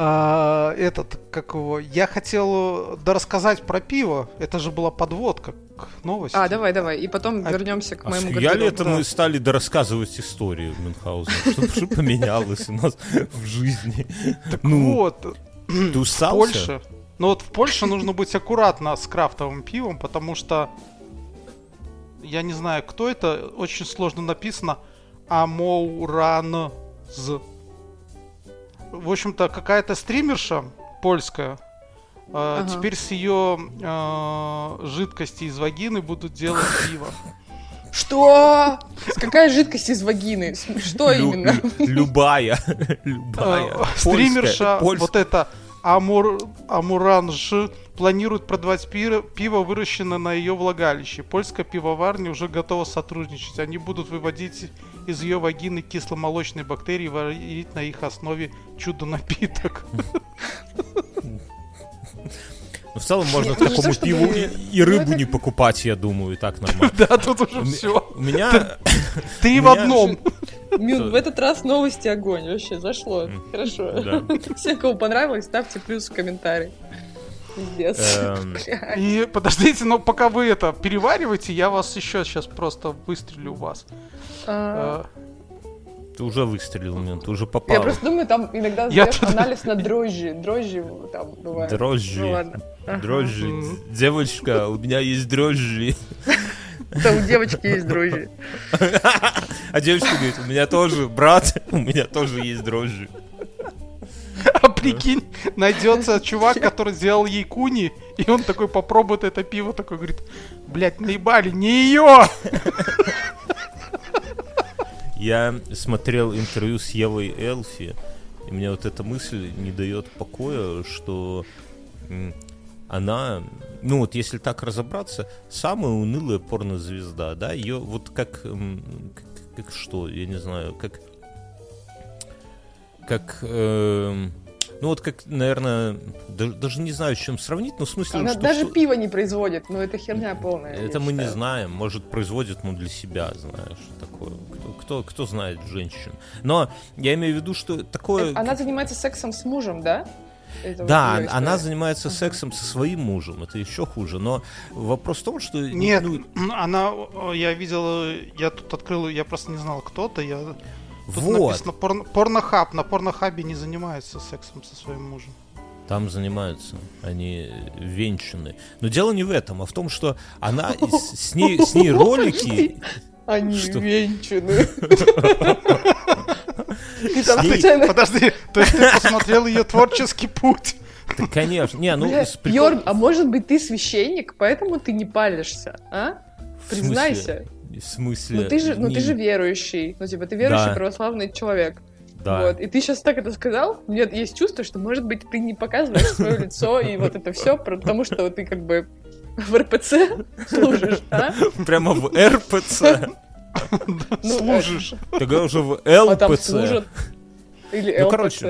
А, этот, как его, я хотел дорассказать про пиво. Это же была подводка к новости. А, давай, давай, и потом А- вернемся к А моему с я ли гардеробу. это мы стали дорассказывать историю Мюнхгаузена? Что, что поменялось у нас в жизни? Так ну, вот, Ты в устался? Польше, Но вот в Польше нужно быть аккуратно с крафтовым пивом, потому что я не знаю, кто это, очень сложно написано. Амоуранз. В общем-то, какая-то стримерша польская. э, Ага. Теперь с ее э, жидкости из вагины будут делать пиво. Что? Какая жидкость из вагины? Что Лю- именно? лю- Любая. Любая. Э, Стримерша, Польская- польская. вот это Амур, Амуранж планирует продавать пиво, пиво, выращенное на ее влагалище. Польская пивоварня уже готова сотрудничать. Они будут выводить из ее вагины кисломолочные бактерии варить на их основе чудо-напиток. Ну, в целом можно Нет, ну, такому то, пиву и, и рыбу это- не покупать, я думаю, и так нормально. Да, тут уже У все. У меня... Три в одном. В этот раз новости огонь. Вообще, зашло. Хорошо. Всем, кому понравилось, ставьте плюс в комментарии. Пиздец. Эм. И подождите, но пока вы это перевариваете, я вас еще сейчас просто выстрелю в вас. А, Э, Ты уже выстрелил, Мин, ты уже Я попал. просто думаю, там иногда Я сдаешь анализ на дрожжи. Дрожжи там бывает. Дрожжи. Ну ладно. Дрожжи. Девочка, у меня есть дрожжи. Там у девочки есть дрожжи. А девочка говорит, у меня тоже, брат, у меня тоже есть дрожжи. А прикинь, найдется чувак, который сделал ей куни, и он такой попробует это пиво, такой говорит, блять, наебали, не ее! Я смотрел интервью с Евой Элфи, и мне вот эта мысль не дает покоя, что она, ну вот если так разобраться, самая унылая порнозвезда, да, ее вот как, как, как что, я не знаю, как, как, эм, ну вот как, наверное, да- даже не знаю, с чем сравнить, но в смысле, Она что даже всё- пиво не производит, но это херня полная. это мы не знаем. Может, производит ну для себя, знаешь, такое. Кто, кто, кто знает женщин. Но я имею в виду, что такое. Э, Она занимается сексом с мужем, да? Это вот Да, её она занимается сексом со своим мужем. Это еще хуже. Но вопрос в том, что Нет, ну, она, я видел, я тут открыл, я просто не знал, кто то я... Тут вот написано порно, порнохаб, на порнохабе не занимается сексом со своим мужем. там занимаются, они венчаны. Но дело не в этом, а в том, что она с, с ней с ней ролики. Они Что? венчаны. Подожди, то есть ты посмотрел ее творческий путь? Да, конечно. Не, ну Йорн, а может быть ты священник, поэтому ты не палишься, а? Признайся. В смысле? Ну ты же, ну Не- ты же верующий, ну типа ты верующий Да. православный человек. Да. Вот. И ты сейчас так это сказал, у меня есть чувство, что, может быть, ты не показываешь свое лицо и вот это все, потому что ты как бы в РПЦ служишь, а? Прямо в РПЦ. Ну, Служишь. Ты говорил уже в А ЛПЦ. Или Ну, ЛПЦ.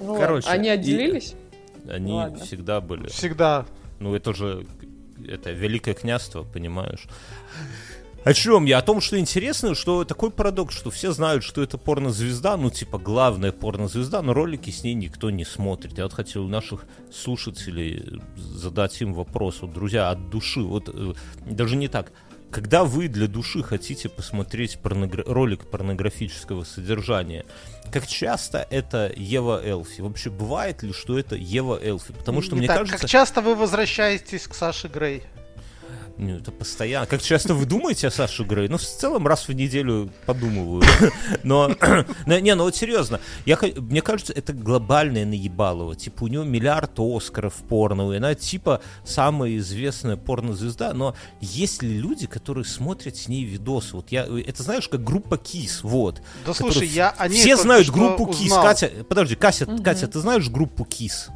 ну короче, Они отделились? Они всегда были. Всегда. Ну, это же это великое княжество, понимаешь? О чем я? О том, что интересно, что такой парадокс, что все знают, что это порнозвезда, ну, типа, главная порнозвезда, но ролики с ней никто не смотрит. Я вот хотел у наших слушателей задать им вопрос. Вот, друзья, от души, вот э, даже не так. Когда вы для души хотите посмотреть порногра- ролик порнографического содержания, как часто это Ева Элфи? Вообще бывает ли, что это Ева Элфи? Потому что, Не мне так, кажется... Как часто вы возвращаетесь к Саше Грей? Ну, это постоянно. Как часто вы думаете о Саше Грей? Ну, в целом, раз в неделю подумываю. Но, но- не, ну вот серьезно. Я, мне кажется, это глобальное наебалово. Типа, у него миллиард Оскаров порно, и она типа самая известная порнозвезда. Но есть ли люди, которые смотрят с ней видосы? Вот я, это знаешь, как группа Кис, вот. Да слушай, я о ней Все знают группу Кис. Катя, подожди, Катя, Мгм. Катя, ты знаешь группу Кис?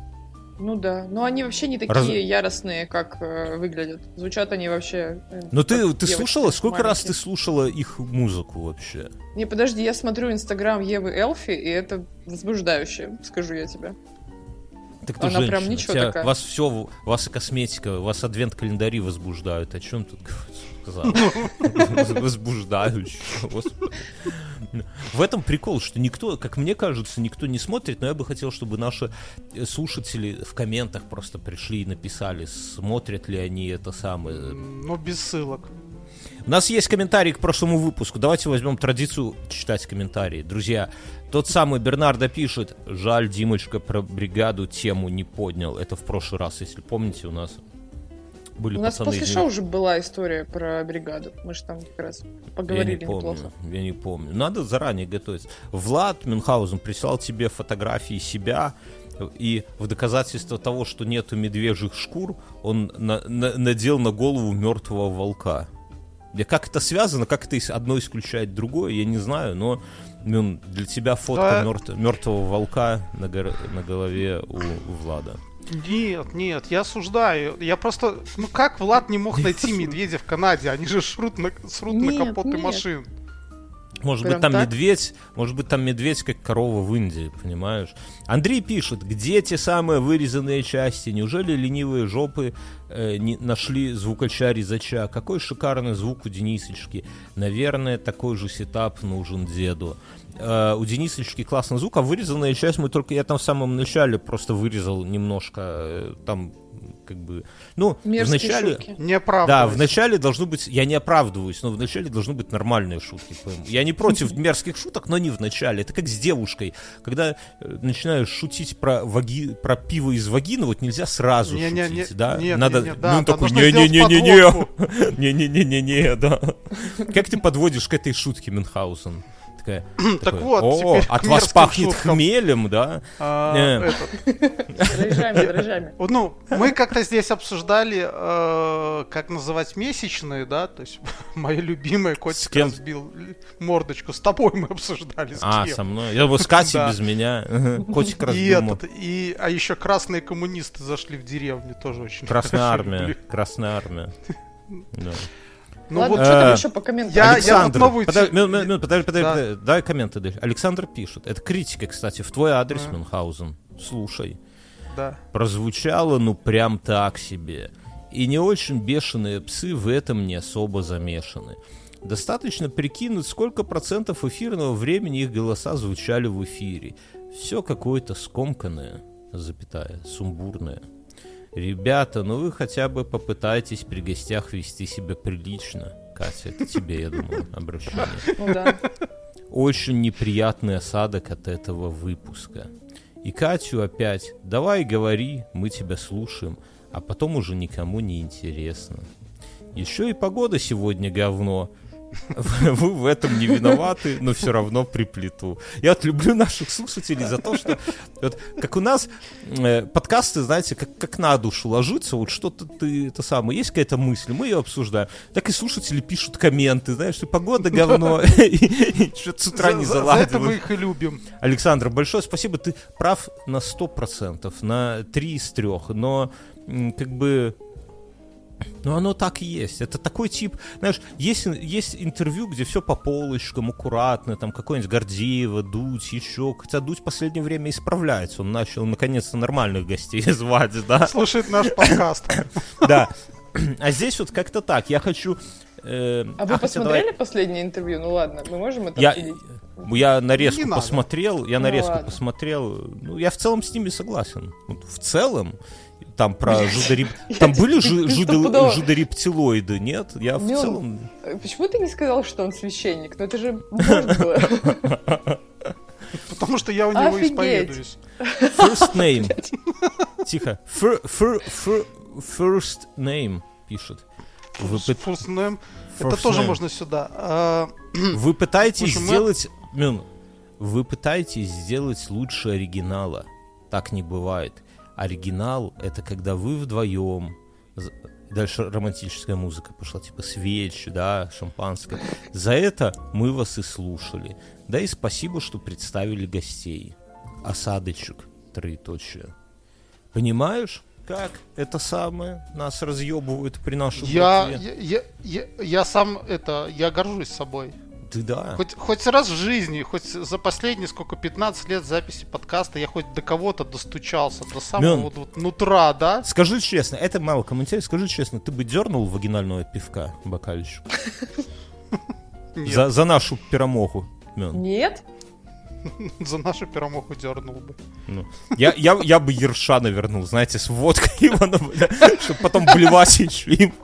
Ну да. Но они вообще не такие Раз- яростные, как э, выглядят. Звучат они вообще... э, Ну ты, ты слушала, сколько раз ты маленькие. слушала их музыку вообще? Не, подожди, я смотрю инстаграм Евы Элфи, и это возбуждающе, скажу я тебе. Так ты Она прям женщина. ничего Тебя- такая. Вас все, вас и косметика, вас адвент-календари возбуждают. О чем тут сказал? Возбуждающие. Господи. В этом прикол, что никто, как мне кажется, никто не смотрит, но я бы хотел, чтобы наши э, слушатели в комментах просто пришли и написали, смотрят ли они это самое. Ну, без ссылок. У нас есть комментарий к прошлому выпуску. Давайте возьмем традицию читать комментарии. Друзья, тот самый Бернардо пишет, жаль, Димочка про бригаду тему не поднял. Это в прошлый раз, если помните, у нас были У нас после шоу уже была история про бригаду. Мы же там как раз поговорили я не помню, неплохо. Я не помню. Надо заранее готовиться. Влад Мюнхгаузен прислал тебе фотографии себя, и в доказательство того, что нету медвежьих шкур, он на- на- надел на голову мертвого волка. Я, как это связано, как это одно исключает другое, я не знаю, но Мюн, для тебя фотка Да. мертвого волка на, гор- на голове у, у Влада. Нет, нет, я осуждаю. Я просто... Ну как Влад не мог найти медведя в Канаде? Они же шрут на, срут на Нет, капоты нет. машин. Может Прям быть, там так? медведь, может быть, там медведь, как корова в Индии, понимаешь? Андрей пишет, где те самые вырезанные части? Неужели ленивые жопы э, не нашли звукача резача? Какой шикарный звук у Денисочки. Наверное, такой же сетап нужен деду. Э, у Денисочки классный звук, а вырезанная часть мы только... Я там в самом начале просто вырезал немножко, э, там как бы... Ну, Мерзкие вначале... шутки. Не оправдывайся. Да, вначале должно быть, я не оправдываюсь, но вначале должны быть нормальные шутки. по-моему. Я не против мерзких шуток, но не в начале. Это как с девушкой. Когда э, начинаешь шутить про, ваги, про пиво из вагины, вот нельзя сразу Не, не, шутить, не, да? нет, Надо, не, не, да, ну, такой, не-не-не-не-не, не-не-не-не-не, да. Как ты подводишь к этой шутке, Мюнхгаузен? Такая, Так такой, вот, О, от вас пахнет шуткам. хмелем, да? А, Дрожжами, Ну, мы как-то здесь обсуждали, э, как называть месячные, да, то есть моя любимая С котик кем? разбил мордочку. С тобой мы обсуждали, с А, кем. со мной. Я с Катей Да. без меня. Котик И разбил мо- этот, и, а еще красные коммунисты зашли в деревню, тоже очень Красная армия. Красная армия. Да. Ну Ладно, вот, что там э, еще по комментариям? я- Александр, тут новую подожди, те- мин- мин- мин- подожди, подожди, Да. подожди, дай комменты. Александр пишет. Это критика, кстати, в твой адрес, А. Мюнхгаузен. Слушай. да. Прозвучало, ну, прям так себе. И не очень бешеные псы в этом не особо замешаны. Достаточно прикинуть, сколько процентов эфирного времени их голоса звучали в эфире. Все какое-то скомканное, запятая, сумбурное. Ребята, ну вы хотя бы попытайтесь при гостях вести себя прилично. Катя, это тебе, я думаю, обращение. Ну да. Очень неприятный осадок от этого выпуска. И Катю опять «давай говори, мы тебя слушаем», а потом уже никому не интересно. Еще и погода сегодня говно. Вы в этом не виноваты, но все равно приплету. Я вот люблю наших слушателей за то, что вот, как у нас э, подкасты, знаете, как, как на душу ложится, вот что-то ты, это самое, есть какая-то мысль, мы ее обсуждаем. Так и слушатели пишут комменты, знаешь, что погода говно, и что-то с утра не За- за- за это мы заладилось. их и любим. Александр, большое спасибо, ты прав на 100%, на 3 из 3, но как бы... Ну, оно так и есть. Это такой тип, знаешь, есть, есть интервью, где все по полочкам, аккуратно, там какой-нибудь Гордеева, Дудь, еще. Хотя Дудь в последнее время исправляется. Он начал наконец-то нормальных гостей звать, да? Слушает наш подкаст. Да. А здесь вот как-то так. Я хочу... э, А вы посмотрели давай- последнее интервью? Ну ладно, мы можем это Я, обсудить? я нарезку посмотрел, я Ну нарезку ладно. посмотрел. Ну, я в целом с ними согласен. Вот в целом, там про жудореп... Там были жудорептилоиды, нет? Я в Мён. целом... Э, Почему ты не сказал, что он священник? Ну это же можно было. Потому что я у него Офигеть. исповедуюсь. First name. Тихо. Fir- fir- fir- First name пишет. Вы, First name. Это тоже можно сюда. А, Вы пытаетесь Слушай, мы- сделать... Мюн, вы пытаетесь сделать лучше оригинала. Так не бывает. Оригинал — это когда вы вдвоем... Дальше романтическая музыка пошла, типа свечи, да, шампанское. За это мы вас и слушали. Да и спасибо, что представили гостей. Осадочек, троеточие. Понимаешь, как это самое нас разъебывают при нашем Я, я, я, я, я сам это, я горжусь собой. Ты да. Хоть, хоть раз в жизни, хоть за последние сколько, 15 лет записи подкаста, я хоть до кого-то достучался, до самого Мён. вот, вот нутра, да? Скажи честно, это мало комментариев, скажи честно, ты бы дернул вагинального пивка, бокальчик? За, за нашу пиромоху. Нет? за нашу пиромоху дернул бы. Ну. Я, я, я бы Ершана вернул, знаете, с водкой его, чтобы потом блевать еще им.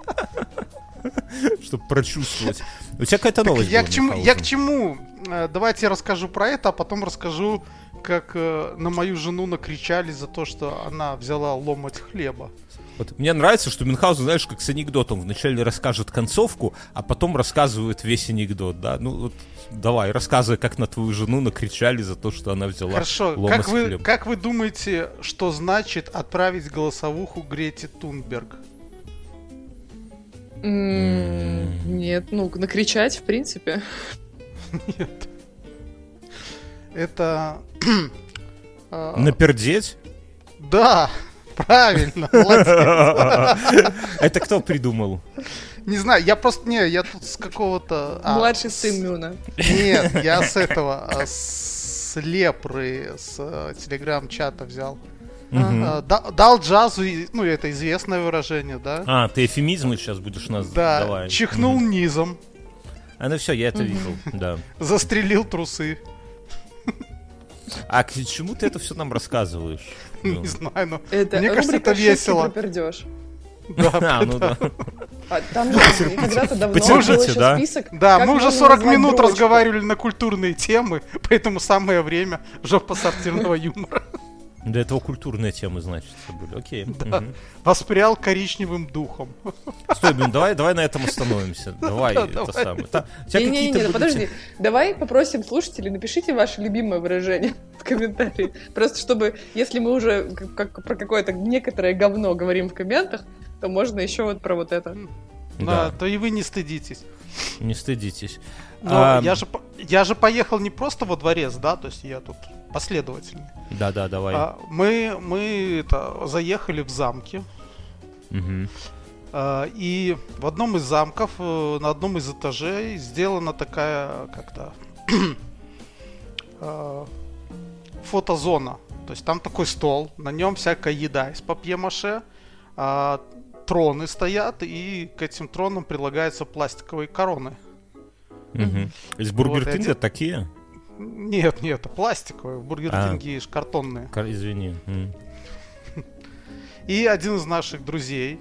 Чтобы прочувствовать. У тебя какая-то новость я к чему, я к чему? Э, Давайте я расскажу про это, а потом расскажу, как э, на мою жену накричали за то, что она взяла ломать хлеба. Вот мне нравится, что Мюнхгаузен, знаешь, как с анекдотом. Вначале расскажет концовку, а потом рассказывает весь анекдот, да? Ну вот давай, рассказывай, как на твою жену накричали за то, что она взяла Хорошо, как вы, хлеб. как вы думаете, что значит отправить голосовуху Грете Тунберг? Нет, ну, накричать, в принципе. Нет. Это... э, Напердеть? Да, правильно. Это кто придумал? Не знаю, я просто, не, я тут с какого-то... а, Младший сын Мюна. Нет, я с этого, а, с лепры, с э, телеграм-чата взял. Да- Дал джазу, ну это известное выражение, да? А, ты эфемизмы сейчас будешь нас Да, давай. чихнул низом, А ну все, я это видел, да. застрелил трусы. А к чему ты это все нам рассказываешь? Ну. Не знаю, но Это Мне кажется, это «Шутки весело. про пердеж». да, А, ну да. А там же когда-то давно был Потерпите, еще да? список. Да, мы уже можно 40 назвать минут дрочку. разговаривали на культурные темы, поэтому самое время жопа сортирного юмора. Для этого культурные темы, значит, были. Окей. Да. мгм. Воспрял коричневым духом. Стой, блин, давай, давай на этом остановимся. Давай, Да, это давай. самое. Не-не-не, какие-то ну были подожди. Давай попросим слушателей, напишите ваше любимое выражение в комментарии. Просто чтобы, если мы уже как- про какое-то некоторое говно говорим в комментах, то можно еще вот про вот это. Да, Да, то и вы не стыдитесь. не стыдитесь. Но А, я, же, по- я же поехал не просто во дворец, да, то есть я тут последовательный. Да, да, давай. А, мы мы это, заехали в замки, Мгм. а, и в одном из замков, э, на одном из этажей сделана такая как-то а, фотозона. То есть там такой стол, на нем всякая еда из папье-маше, а, троны стоят, и к этим тронам прилагаются пластиковые короны. Мгм. Из Бургер Вот эти- такие? Нет, нет, это пластиковые, в Бургер А. Картонные. Кар- Извини. И один из наших друзей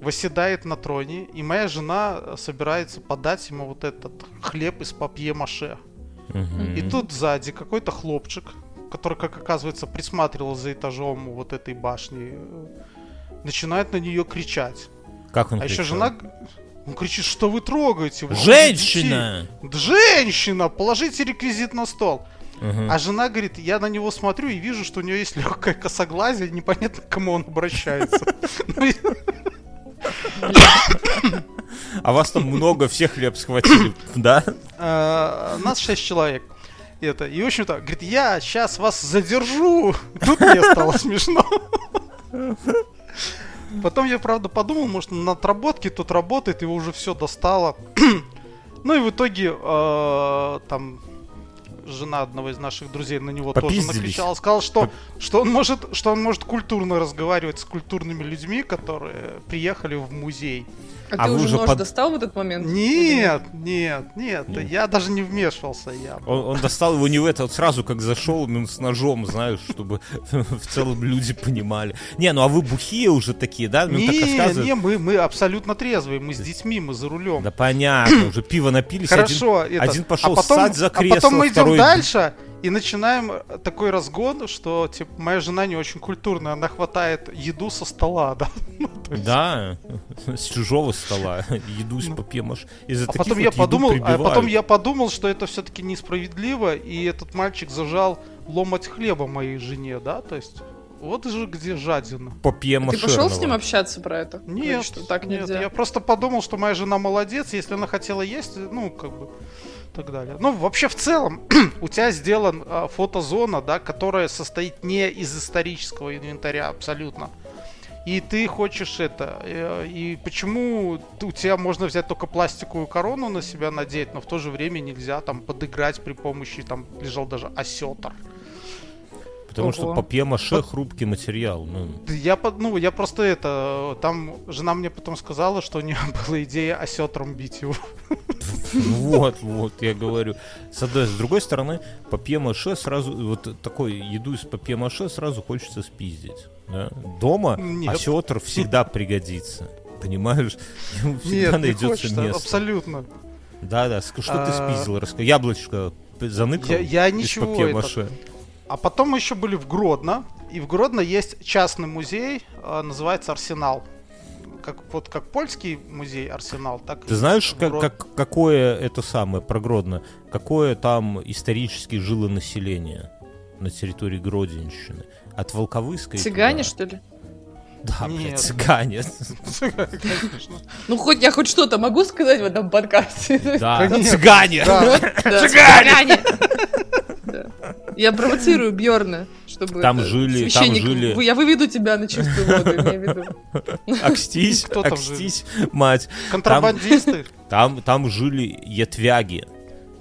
восседает на троне, и моя жена э, собирается подать ему вот этот хлеб из папье-маше. Мгм. И тут сзади какой-то хлопчик, который, как оказывается, присматривал за этажом вот этой башни, э, начинает на нее кричать. Как он А еще кричал? жена... Он кричит, что вы трогаете? Вы Женщина! детей». Женщина! Положите реквизит на стол. Мгм. А жена говорит, я на него смотрю и вижу, что у нее есть легкое косоглазие, непонятно, к кому он обращается. А вас там много, все хлеб схватили, да? э, Нас шесть человек. Это, и в общем-то, говорит, я сейчас вас задержу. Тут мне стало смешно. Потом я, правда, подумал, может, на отработке тут работает, его уже все достало. Ну и в итоге э, там жена одного из наших друзей на него тоже накричала, сказал, что, что, он может, что он может культурно разговаривать с культурными людьми, которые приехали в музей. А, А ты уже нож под- достал в этот момент? Нет, нет, нет, Нет. я даже не вмешивался, я. Он, он достал его не в это, вот сразу как зашел, ну, с ножом, знаешь, чтобы в целом люди понимали. Не, ну а вы бухие уже такие, да? Ну, так Не, рассказывают. не, мы, мы абсолютно трезвые, мы с детьми, мы за рулем. Да понятно, уже пиво напились, Хорошо, один, один пошел а потом, ссать за а кресло, потом мы идем второй... дальше и начинаем э, такой разгон, что типа моя жена не очень культурная, она хватает еду со стола, да. Ну, есть- Да, с чужого стола, еду из папье-маше. Из-за А потом вот я подумал, а потом я подумал, что это все-таки несправедливо, и этот мальчик зажал ломать хлеба моей жене, да, то есть вот же где жадина. Ты Папье-маше. пошел с ним общаться про это? Нет, Говорит, что так нет, нельзя. я просто подумал, что моя жена молодец, если она хотела есть, ну, как бы, так далее. Ну, вообще, в целом, у тебя сделан а, фотозона, да, которая состоит не из исторического инвентаря абсолютно. И ты хочешь это. э, И почему у тебя можно взять только пластиковую корону на себя надеть, но в то же время нельзя там подыграть при помощи, там лежал даже осетр. Потому что Ого. папье-маше хрупкий материал. Ну, Я, ну, я просто это, там жена мне потом сказала, что у нее была идея осетром бить его. Вот, вот, я говорю. С одной, с другой стороны, папье-маше сразу, вот такой еду из папье-маше сразу хочется спиздить. да. Дома Нет. осетр всегда пригодится. понимаешь? Ему всегда Нет, не найдется хочется, место. абсолютно. Да-да, что ты А, спиздил? Яблочко заныкал Я, я из ничего папье-маше. это- А потом мы еще были в Гродно, и в Гродно есть частный музей, э, называется Арсенал. Как, вот как польский музей Арсенал, так Ты и знаешь, как, Грод- как- какое это самое, про Гродно, какое там исторически жило население на территории Гродненщины? От Волковыска и Цыгане, туда. что ли? Да, блядь, Нет. цыгане. Конечно. Ну, хоть я хоть что-то могу сказать в этом подкасте. Да, цыгане. Цыгане! Я провоцирую Бьорна, чтобы Там жили- там жили- я выведу тебя на чистую воду, имею в виду. Акстись, Кто там акстись, мать. Контрабандисты. Там, там жили ятвяги.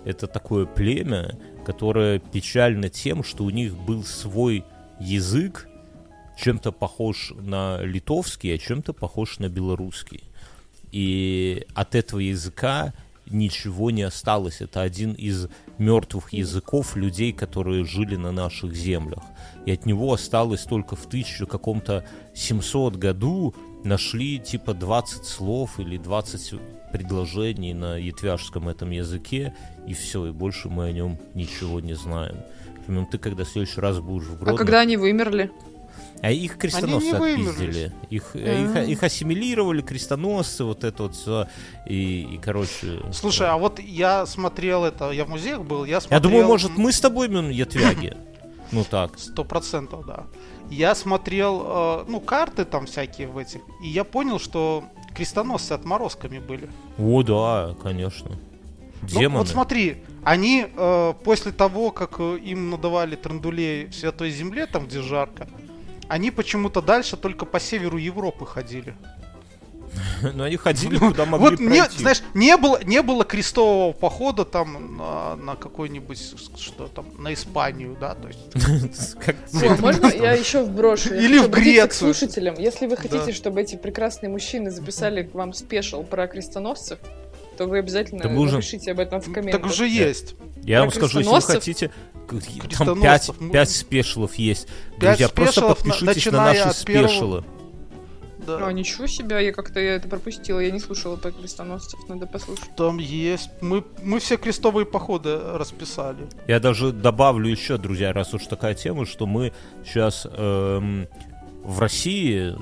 Это такое племя, которое печально тем, что у них был свой язык, чем-то похож на литовский, а чем-то похож на белорусский. И от этого языка ничего не осталось. Это один из мертвых языков людей, которые жили на наших землях. И от него осталось только в 1000 каком-то 700 году нашли типа 20 слов или 20 предложений на ятвяжском этом языке, и все, и больше мы о нем ничего не знаем. Ты когда в следующий раз будешь в А Гродно... когда они вымерли? А их крестоносцы отпиздили. Их, э, их, их ассимилировали, крестоносцы, вот это вот все. И, и, короче... Слушай, а вот я смотрел это, я в музеях был, я смотрел... Я думаю, может, мы с тобой, блин, ятвяги? Ну так. Сто процентов, да. Я смотрел, э, ну, карты там всякие в этих, и я понял, что крестоносцы отморозками были. О, да, конечно. Ну, Демоны. вот смотри, они э, после того, как э, им надавали трандулей в Святой Земле, там где жарко, они почему-то дальше только по северу Европы ходили. Но они ходили, куда могли вот не, знаешь, не было, не было крестового похода там на, на какой-нибудь, что там, на Испанию, да, то есть. Ну, можно я еще вброшу? Или в Грецию. слушателям. Если вы хотите, чтобы эти прекрасные мужчины записали к вам спешл про крестоносцев, то вы обязательно Да мы уже- напишите об этом в комментах. Так уже есть. Я вам Про скажу, если вы хотите, там Крестоносцев. 5, Ну, 5 спешилов есть. пять Друзья, просто подпишитесь на наши первого- спешилы. Да. А, ничего себе, я как-то это пропустила, я не слушала про крестоносцев, надо послушать. Там есть. Мы, мы все крестовые походы расписали. Я даже добавлю еще, друзья, раз уж такая тема, что мы сейчас эм, в России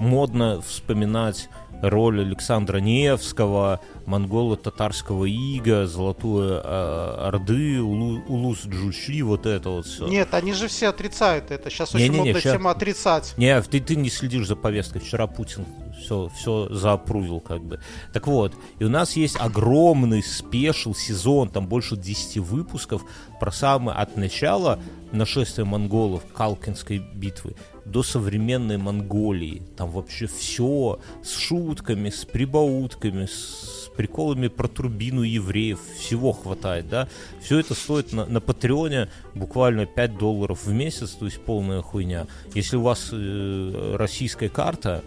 модно вспоминать роль Александра Невского, монголо-татарского ига, Золотой э, Орды, Улу- Улус Джучи, вот это вот все. Нет, они же все отрицают это. Сейчас очень Не-не-не, модная ща- тема отрицать. Не, ты, ты не следишь за повесткой. Вчера Путин все, все заапрувил как бы. Так вот, и у нас есть огромный спешл сезон, там больше 10 выпусков про самое от начала нашествия монголов, Калкинской битвы, до современной Монголии. Там вообще все с шутками, с прибаутками, с приколами про турбину евреев, всего хватает, да. Все это стоит на, на Патреоне буквально 5 долларов в месяц, то есть полная хуйня. Если у вас э, российская карта,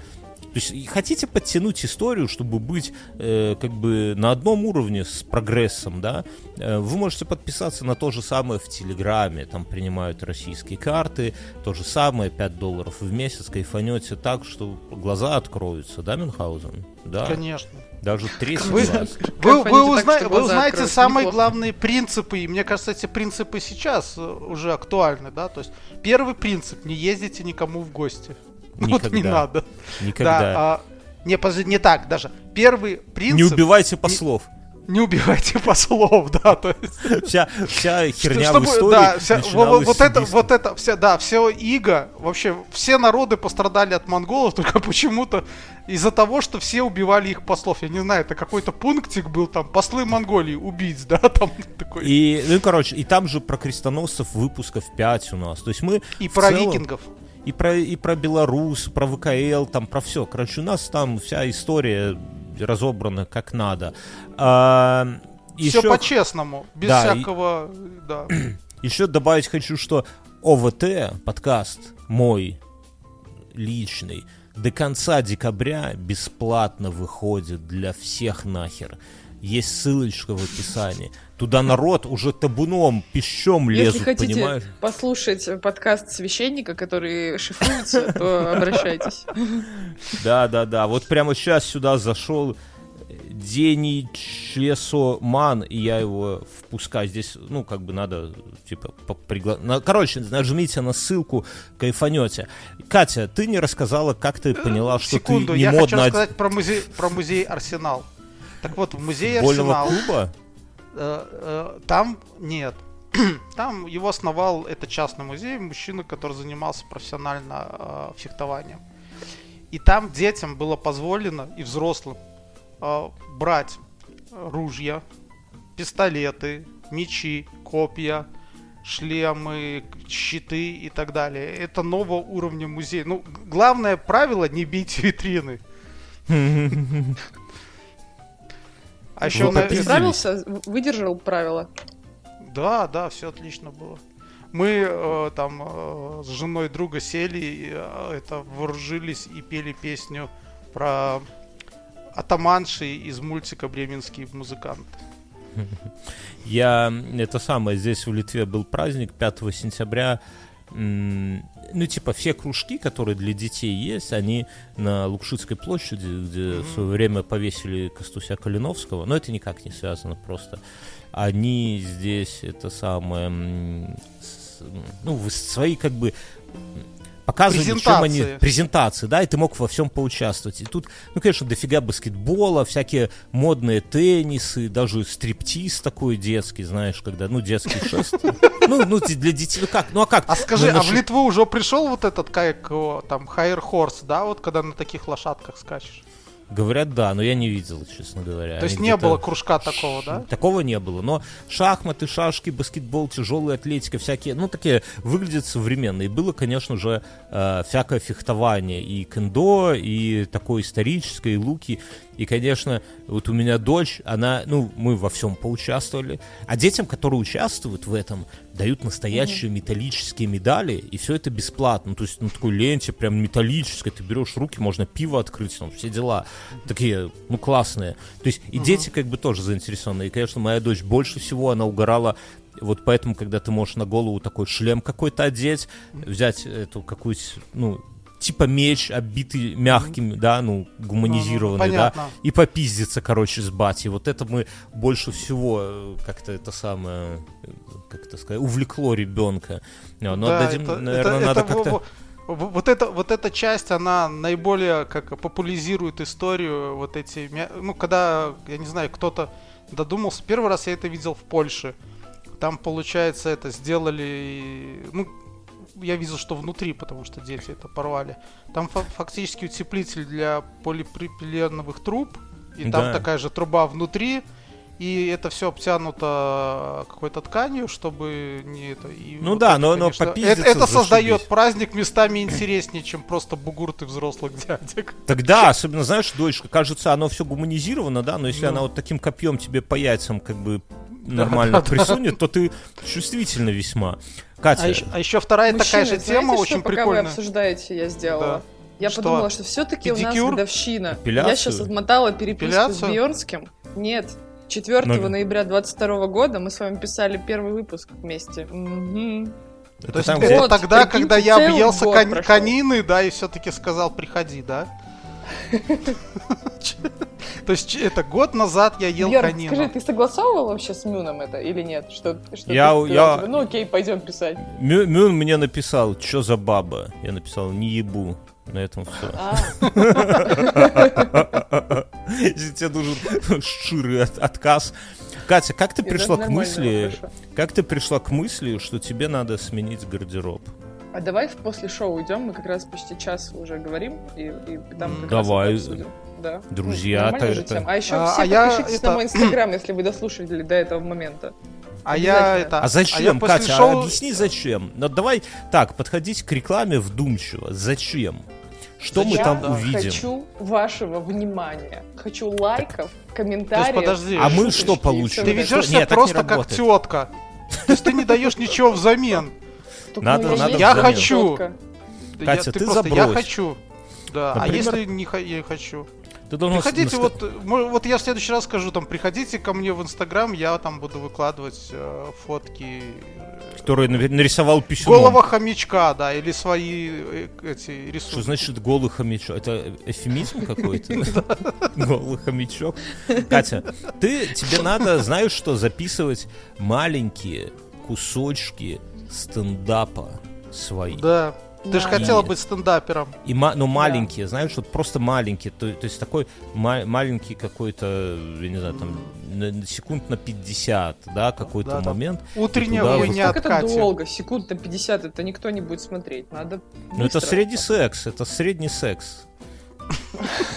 то есть хотите подтянуть историю, чтобы быть э, как бы на одном уровне с прогрессом, да, э, вы можете подписаться на то же самое в Телеграме, там принимают российские карты, то же самое, 5 долларов в месяц, кайфанете так, что глаза откроются, да, Мюнхгаузен? Да, Конечно. даже третий Вы- глаз. Вы, вы, так, узна- что вы узнаете откроются, самые неплохо. главные принципы, и мне кажется, эти принципы сейчас э, уже актуальны, да, то есть первый принцип, не ездите никому в гости. Ну, Вот не Никогда. надо. Никогда. Да, а, не, подожди, не так даже. Первый принцип... Не убивайте послов. не убивайте послов, да, то есть... Вся, вся херня Чтобы- в истории да, вся- вот с это, вот это, вся, да, все иго, вообще все народы пострадали от монголов только почему-то из-за того, что все убивали их послов. Я не знаю, это какой-то пунктик был там, послы Монголии убийц, да, там такой. И, И, ну, короче, и там же про крестоносцев выпусков 5 у нас. То есть мы в про целом- викингов. И про, и про Беларусь, про ВКЛ, там про все. Короче, у нас там вся история разобрана как надо. А, Все еще, по-честному, без Да, и- всякого, да. еще добавить хочу, что ОВТ, подкаст мой личный, до конца декабря бесплатно выходит для всех нахер. Есть ссылочка в описании. Туда народ уже табуном, пищом лезут, Если хотите понимаешь? послушать подкаст священника, который шифруется, то обращайтесь. Да, да, да. Вот прямо сейчас сюда зашел Дени Чесоман, и я его впускаю. Здесь, ну, как бы надо, типа, пригла... Короче, нажмите на ссылку, кайфанете. Катя, ты не рассказала, как ты поняла, что Секунду, ты не я хочу модно рассказать про музей, про музей Арсенал. Так вот, в музее футбольного Арсенал, клуба? э, э, там нет. Там его основал, это частный музей, мужчина, который занимался профессионально э, фехтованием. И там детям было позволено, и взрослым, э, брать ружья, пистолеты, мечи, копья, шлемы, щиты и так далее. Это нового уровня музей. Ну, главное правило не бить витрины. А еще на- попиздили? Справился? Выдержал правила? Да, да, все отлично было. Мы э, там э, с женой друга сели, и, э, это вооружились и пели песню про атаманши из мультика «Бременские музыканты». Я, это самое, здесь в Литве был праздник 5 сентября. Ну, типа, все кружки, которые для детей есть, они на Лукшицкой площади, где в свое время повесили Костуся Калиновского, но это никак не связано просто. Они здесь, это самое, ну, свои, как бы, показывали, чем они... Презентации. Да, и ты мог во всем поучаствовать. И тут, ну, конечно, дофига баскетбола, всякие модные теннисы, даже стриптиз такой детский, знаешь, когда, ну, детский шест. Ну, ну, для детей, ну как, ну а как? А скажи, Ну, а в Литву уже пришел вот этот, как его, там, Хайер Хорс, да, вот когда на таких лошадках скачешь? Говорят, да, но я не видел, честно говоря. То есть Они не было кружка такого, да? Такого не было. Но шахматы, шашки, баскетбол, тяжелая атлетика, всякие, ну, такие выглядят современно. И было, конечно же, э, всякое фехтование. И кендо, и такое историческое, и луки. И, конечно, вот у меня дочь, она, ну, мы во всем поучаствовали. А детям, которые участвуют в этом, дают настоящие металлические медали, и все это бесплатно. То есть на такой ленте прям металлической, ты берешь руки, можно пиво открыть, там все дела. Такие, ну, классные. То есть и дети как бы тоже заинтересованы. И, конечно, моя дочь больше всего, она угорала вот поэтому, когда ты можешь на голову такой шлем какой-то одеть, взять эту какую-то, ну, типа меч, оббитый мягким, да, ну, гуманизированный, да, понятно. и попиздиться, короче, с батей. Вот это мы больше всего э, как-то это самое, как это сказать, увлекло ребенка. Но Да, отдадим, это- наверное, это- надо как-то... во- во- Вот, это, вот эта часть, она наиболее как популяризирует историю, вот эти, ну, когда, я не знаю, кто-то додумался, первый раз я это видел в Польше, там, получается, это сделали, ну, я видел, что внутри, потому что дети это порвали. Там фа- фактически утеплитель для полипропиленовых труб, и там Да. такая же труба внутри, и это все обтянуто какой-то тканью, чтобы не это. и Ну вот да, это, но- но конечно, попиздиться это, это зашибись. создает праздник местами интереснее, чем просто бугурты взрослых дядек. Тогда, особенно, знаешь, дочка, кажется, оно все гуманизировано, да, но если Ну. она вот таким копьем тебе по яйцам как бы нормально присунет, то ты чувствительно весьма. Катя, А еще, а еще вторая такая же Мужчины, тема, знаете, очень что, пока прикольная. вы обсуждаете, я сделала? Да. Я Что? подумала, что все-таки у нас Педикюр? годовщина. Эпиляцию? Я сейчас отмотала переписку с Эпиляцию? Бьернским. Нет. 4 Но- ноября 22 года мы с вами писали первый выпуск вместе. Мгм. это То есть там, это Вот, тогда, когда я объелся кон- прошел. конины, да, и все-таки сказал, приходи, да? То есть это год назад я ел Бьерн, конину. скажи, ты согласовывал вообще с Мюном это или нет? Что, что Я- ты я- тебе, Ну окей, пойдем писать. Мю- Мюн мне написал, что за баба? Я написал, не ебу. На этом все. А, Если тебе нужен ширый от- отказ. Катя, как ты пришла к мысли, как ты пришла к мысли, что тебе надо сменить гардероб? А давай в- после шоу уйдем, мы как раз почти час уже говорим, и, и там как давай. раз это обсудим. Да. Друзья, Ну, то же это- тема. А еще А, все а я подпишитесь это- на мой инстаграм, если вы дослушали до этого момента. А я это... А я зачем, после Катя? шоу- Объясни, зачем. Ну, давай так, подходить к рекламе вдумчиво. Зачем? Что мы Зачем, там да. увидим? Хочу вашего внимания. Хочу лайков, То есть, комментариев. подожди, А мы что получим? ты Нет, так не просто как тетка. То есть ты не даешь ничего взамен. Только Надо- надо Я такая хочу. Да Катя, я, ты просто, я забрось. хочу. Да, а Например- если не ха- я хочу? Ты должен Приходите, наска- вот, вот я в следующий раз скажу, там, приходите ко мне в Инстаграм, я там буду выкладывать э, фотки э, который нарисовал писюном. голого хомячка, да, или свои э, эти Что рисунки. значит голый хомячок? Это эфемизм какой-то? Голый хомячок. Катя, ты, тебе надо, знаешь что, записывать маленькие кусочки стендапа свои. Да. Ты же Да. хотела И- быть стендапером. И ма- ну, маленькие, знаешь, вот просто маленькие. То, то есть такой ма- маленький какой-то, я не знаю, там, на- на секунд на 50, да, какой-то Да, там момент. Утренняя туда вот- хуйня Как это долго? Секунд на 50, это никто не будет смотреть. Надо Ну, это средний секс, это средний секс.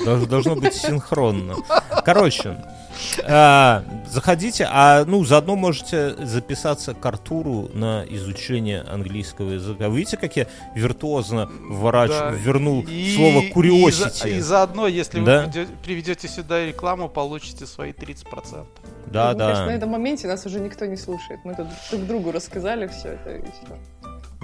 Долж- Должно быть синхронно. Короче, а, заходите, а ну заодно можете записаться к Артуру на изучение английского языка. Видите, как я виртуозно вворач... Да. вернул И- слово И, за- curiosity. и заодно, если Да? вы приведете, сюда рекламу, получите свои 30%. Да, кажется, да. на этом моменте нас уже никто не слушает. Мы тут друг другу рассказали все это и все.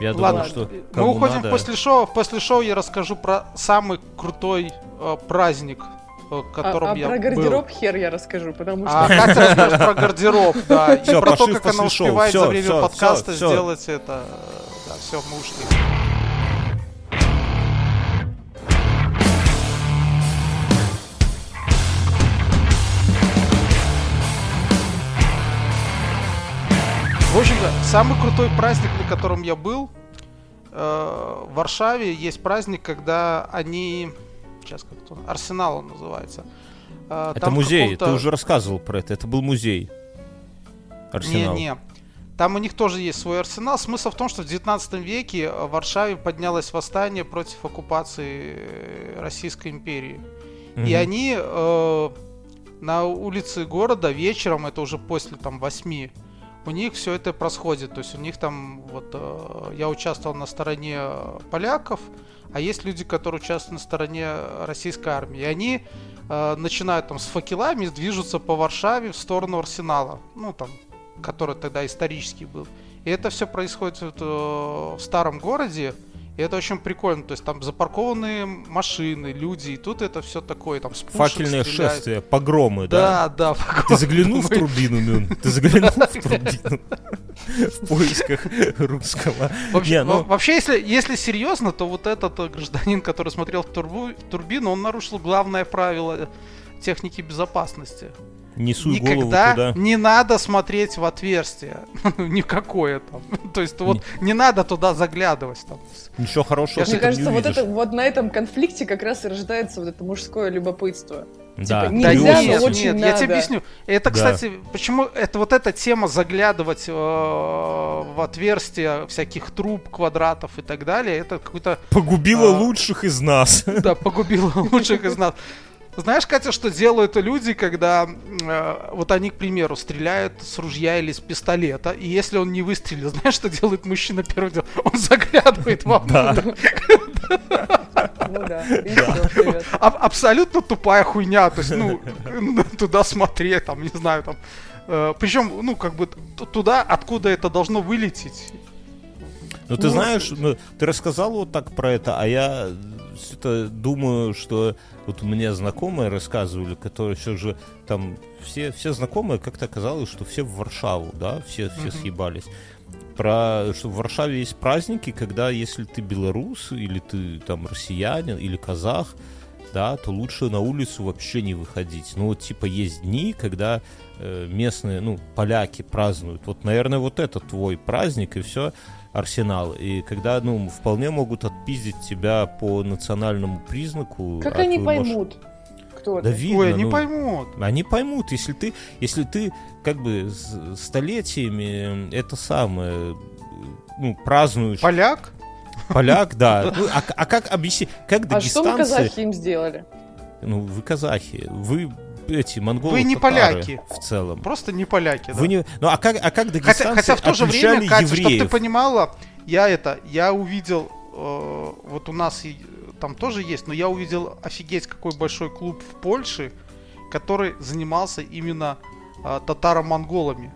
Я Ладно, думаю, что мы кому уходим надо- после шоу. После шоу я расскажу про самый крутой э, праздник, котором а, а я про был. гардероб хер я расскажу, потому что А Катя расскажет про гардероб, да, и про то, как она успевает за время подкаста сделать это. Да, все, мы ушли. В общем-то, самый крутой праздник, на котором я был, э, в Варшаве есть праздник, когда они... Сейчас как-то... Арсенал он называется. Э, Это там в музей, ты уже рассказывал про это. Это был музей. Арсенал. не-не. Там у них тоже есть свой арсенал. Смысл в том, что в 19 веке э, в Варшаве поднялось восстание против оккупации э, Российской империи. И Мгм. они э, на улице города вечером, это уже после там 8, у них все это происходит. То есть у них там, вот э, я участвовал на стороне поляков, а есть люди, которые участвуют на стороне российской армии. И они э, начинают там с факелами, движутся по Варшаве в сторону Арсенала. Ну там, который тогда исторический был. И это все происходит э, в старом городе. И это очень прикольно. То есть там запаркованные машины, люди. И тут это все такое, там с пушек Факельное шествие, погромы, да? Да, да. Ты заглянул в турбину, Мюн? Ты заглянул в турбину? В поисках русского. Вообще, ну- во- вообще, если, серьезно, то вот этот э, гражданин, который смотрел в, турбину, он нарушил главное правило техники безопасности. Не суй голову Никогда туда. не надо смотреть в отверстие. Никакое там. То есть вот не надо туда заглядывать там. Ничего хорошего Мне кажется, вот, это, вот на этом конфликте как раз и рождается вот это мужское любопытство. Да, типа, Да Нельзя, нет, но очень нет, я тебе надо. объясню. Это, Да. кстати, почему это вот эта тема заглядывать э, в отверстия всяких труб, квадратов и так далее, это какой-то Погубила А. лучших из нас. да, погубило лучших из нас. Знаешь, Катя, что делают люди, когда э, вот они, к примеру, стреляют с ружья или с пистолета, и если он не выстрелил, знаешь, что делает мужчина первым делом? Он заглядывает вам. Ну да, всё, привет. абсолютно тупая хуйня, то есть, ну, туда смотреть, там, не знаю, там. причем, ну, как бы туда, откуда это должно вылететь. Ну, ты Ну, знаешь, ну, ты рассказал вот так про это, а я что-то думаю, что вот у меня знакомые рассказывали, которые все же там, все, все знакомые, как-то оказалось, что все в Варшаву, да, все, все Мгм. съебались. Про, что в Варшаве есть праздники, когда если ты белорус, или ты там россиянин, или казах, да, то лучше на улицу вообще не выходить. Ну, вот, типа, есть дни, когда э, местные, ну, поляки празднуют. Вот, наверное, вот это твой праздник, и все, Арсенал. И когда, ну, вполне могут отпиздить тебя по национальному признаку. Как а они ты можешь- поймут, кто Да это? видно, Ой, они ну, поймут. Они поймут, если ты, если ты как бы с- столетиями это самое, ну, празднуешь Поляк? поляк, да. Ну, а, а как объяснить, как А что мы дагестанцы, казахи им сделали? ну, вы казахи, вы эти монголы Вы не поляки. в целом. Просто не поляки, да. Вы не, ну а как, а как дагестанцы Хотя, хотя в то же время, Катя, чтобы ты понимала, я это, я увидел, э, вот у нас и, там тоже есть, но я увидел офигеть какой большой клуб в Польше, который занимался именно э, татаро-монголами.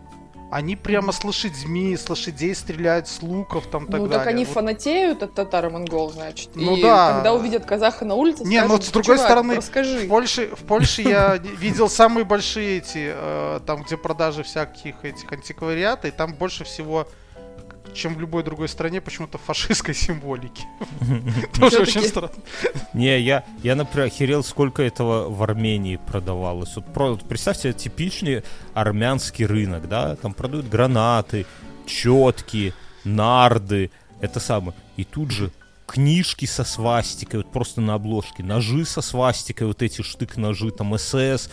Они прямо с лошадьми, с лошадей стреляют, с луков там так ну, далее. так они Вот. фанатеют от татар и монгол, значит. Ну и да. когда увидят казаха на улице, Не, ну, скажут, с другой «Чувак, стороны, расскажи. В Польше, в Польше я видел самые большие эти, э, там, где продажи всяких этих антиквариата, и там больше всего, чем в любой другой стране, почему-то фашистской символики. Тоже очень странно. Не, я, я, например, охерел, сколько этого в Армении продавалось. Вот, про- вот представьте, типичный армянский рынок, да, там продают гранаты, четки, нарды, это самое. И тут же книжки со свастикой, вот просто на обложке, ножи со свастикой, вот эти штык-ножи, там СС,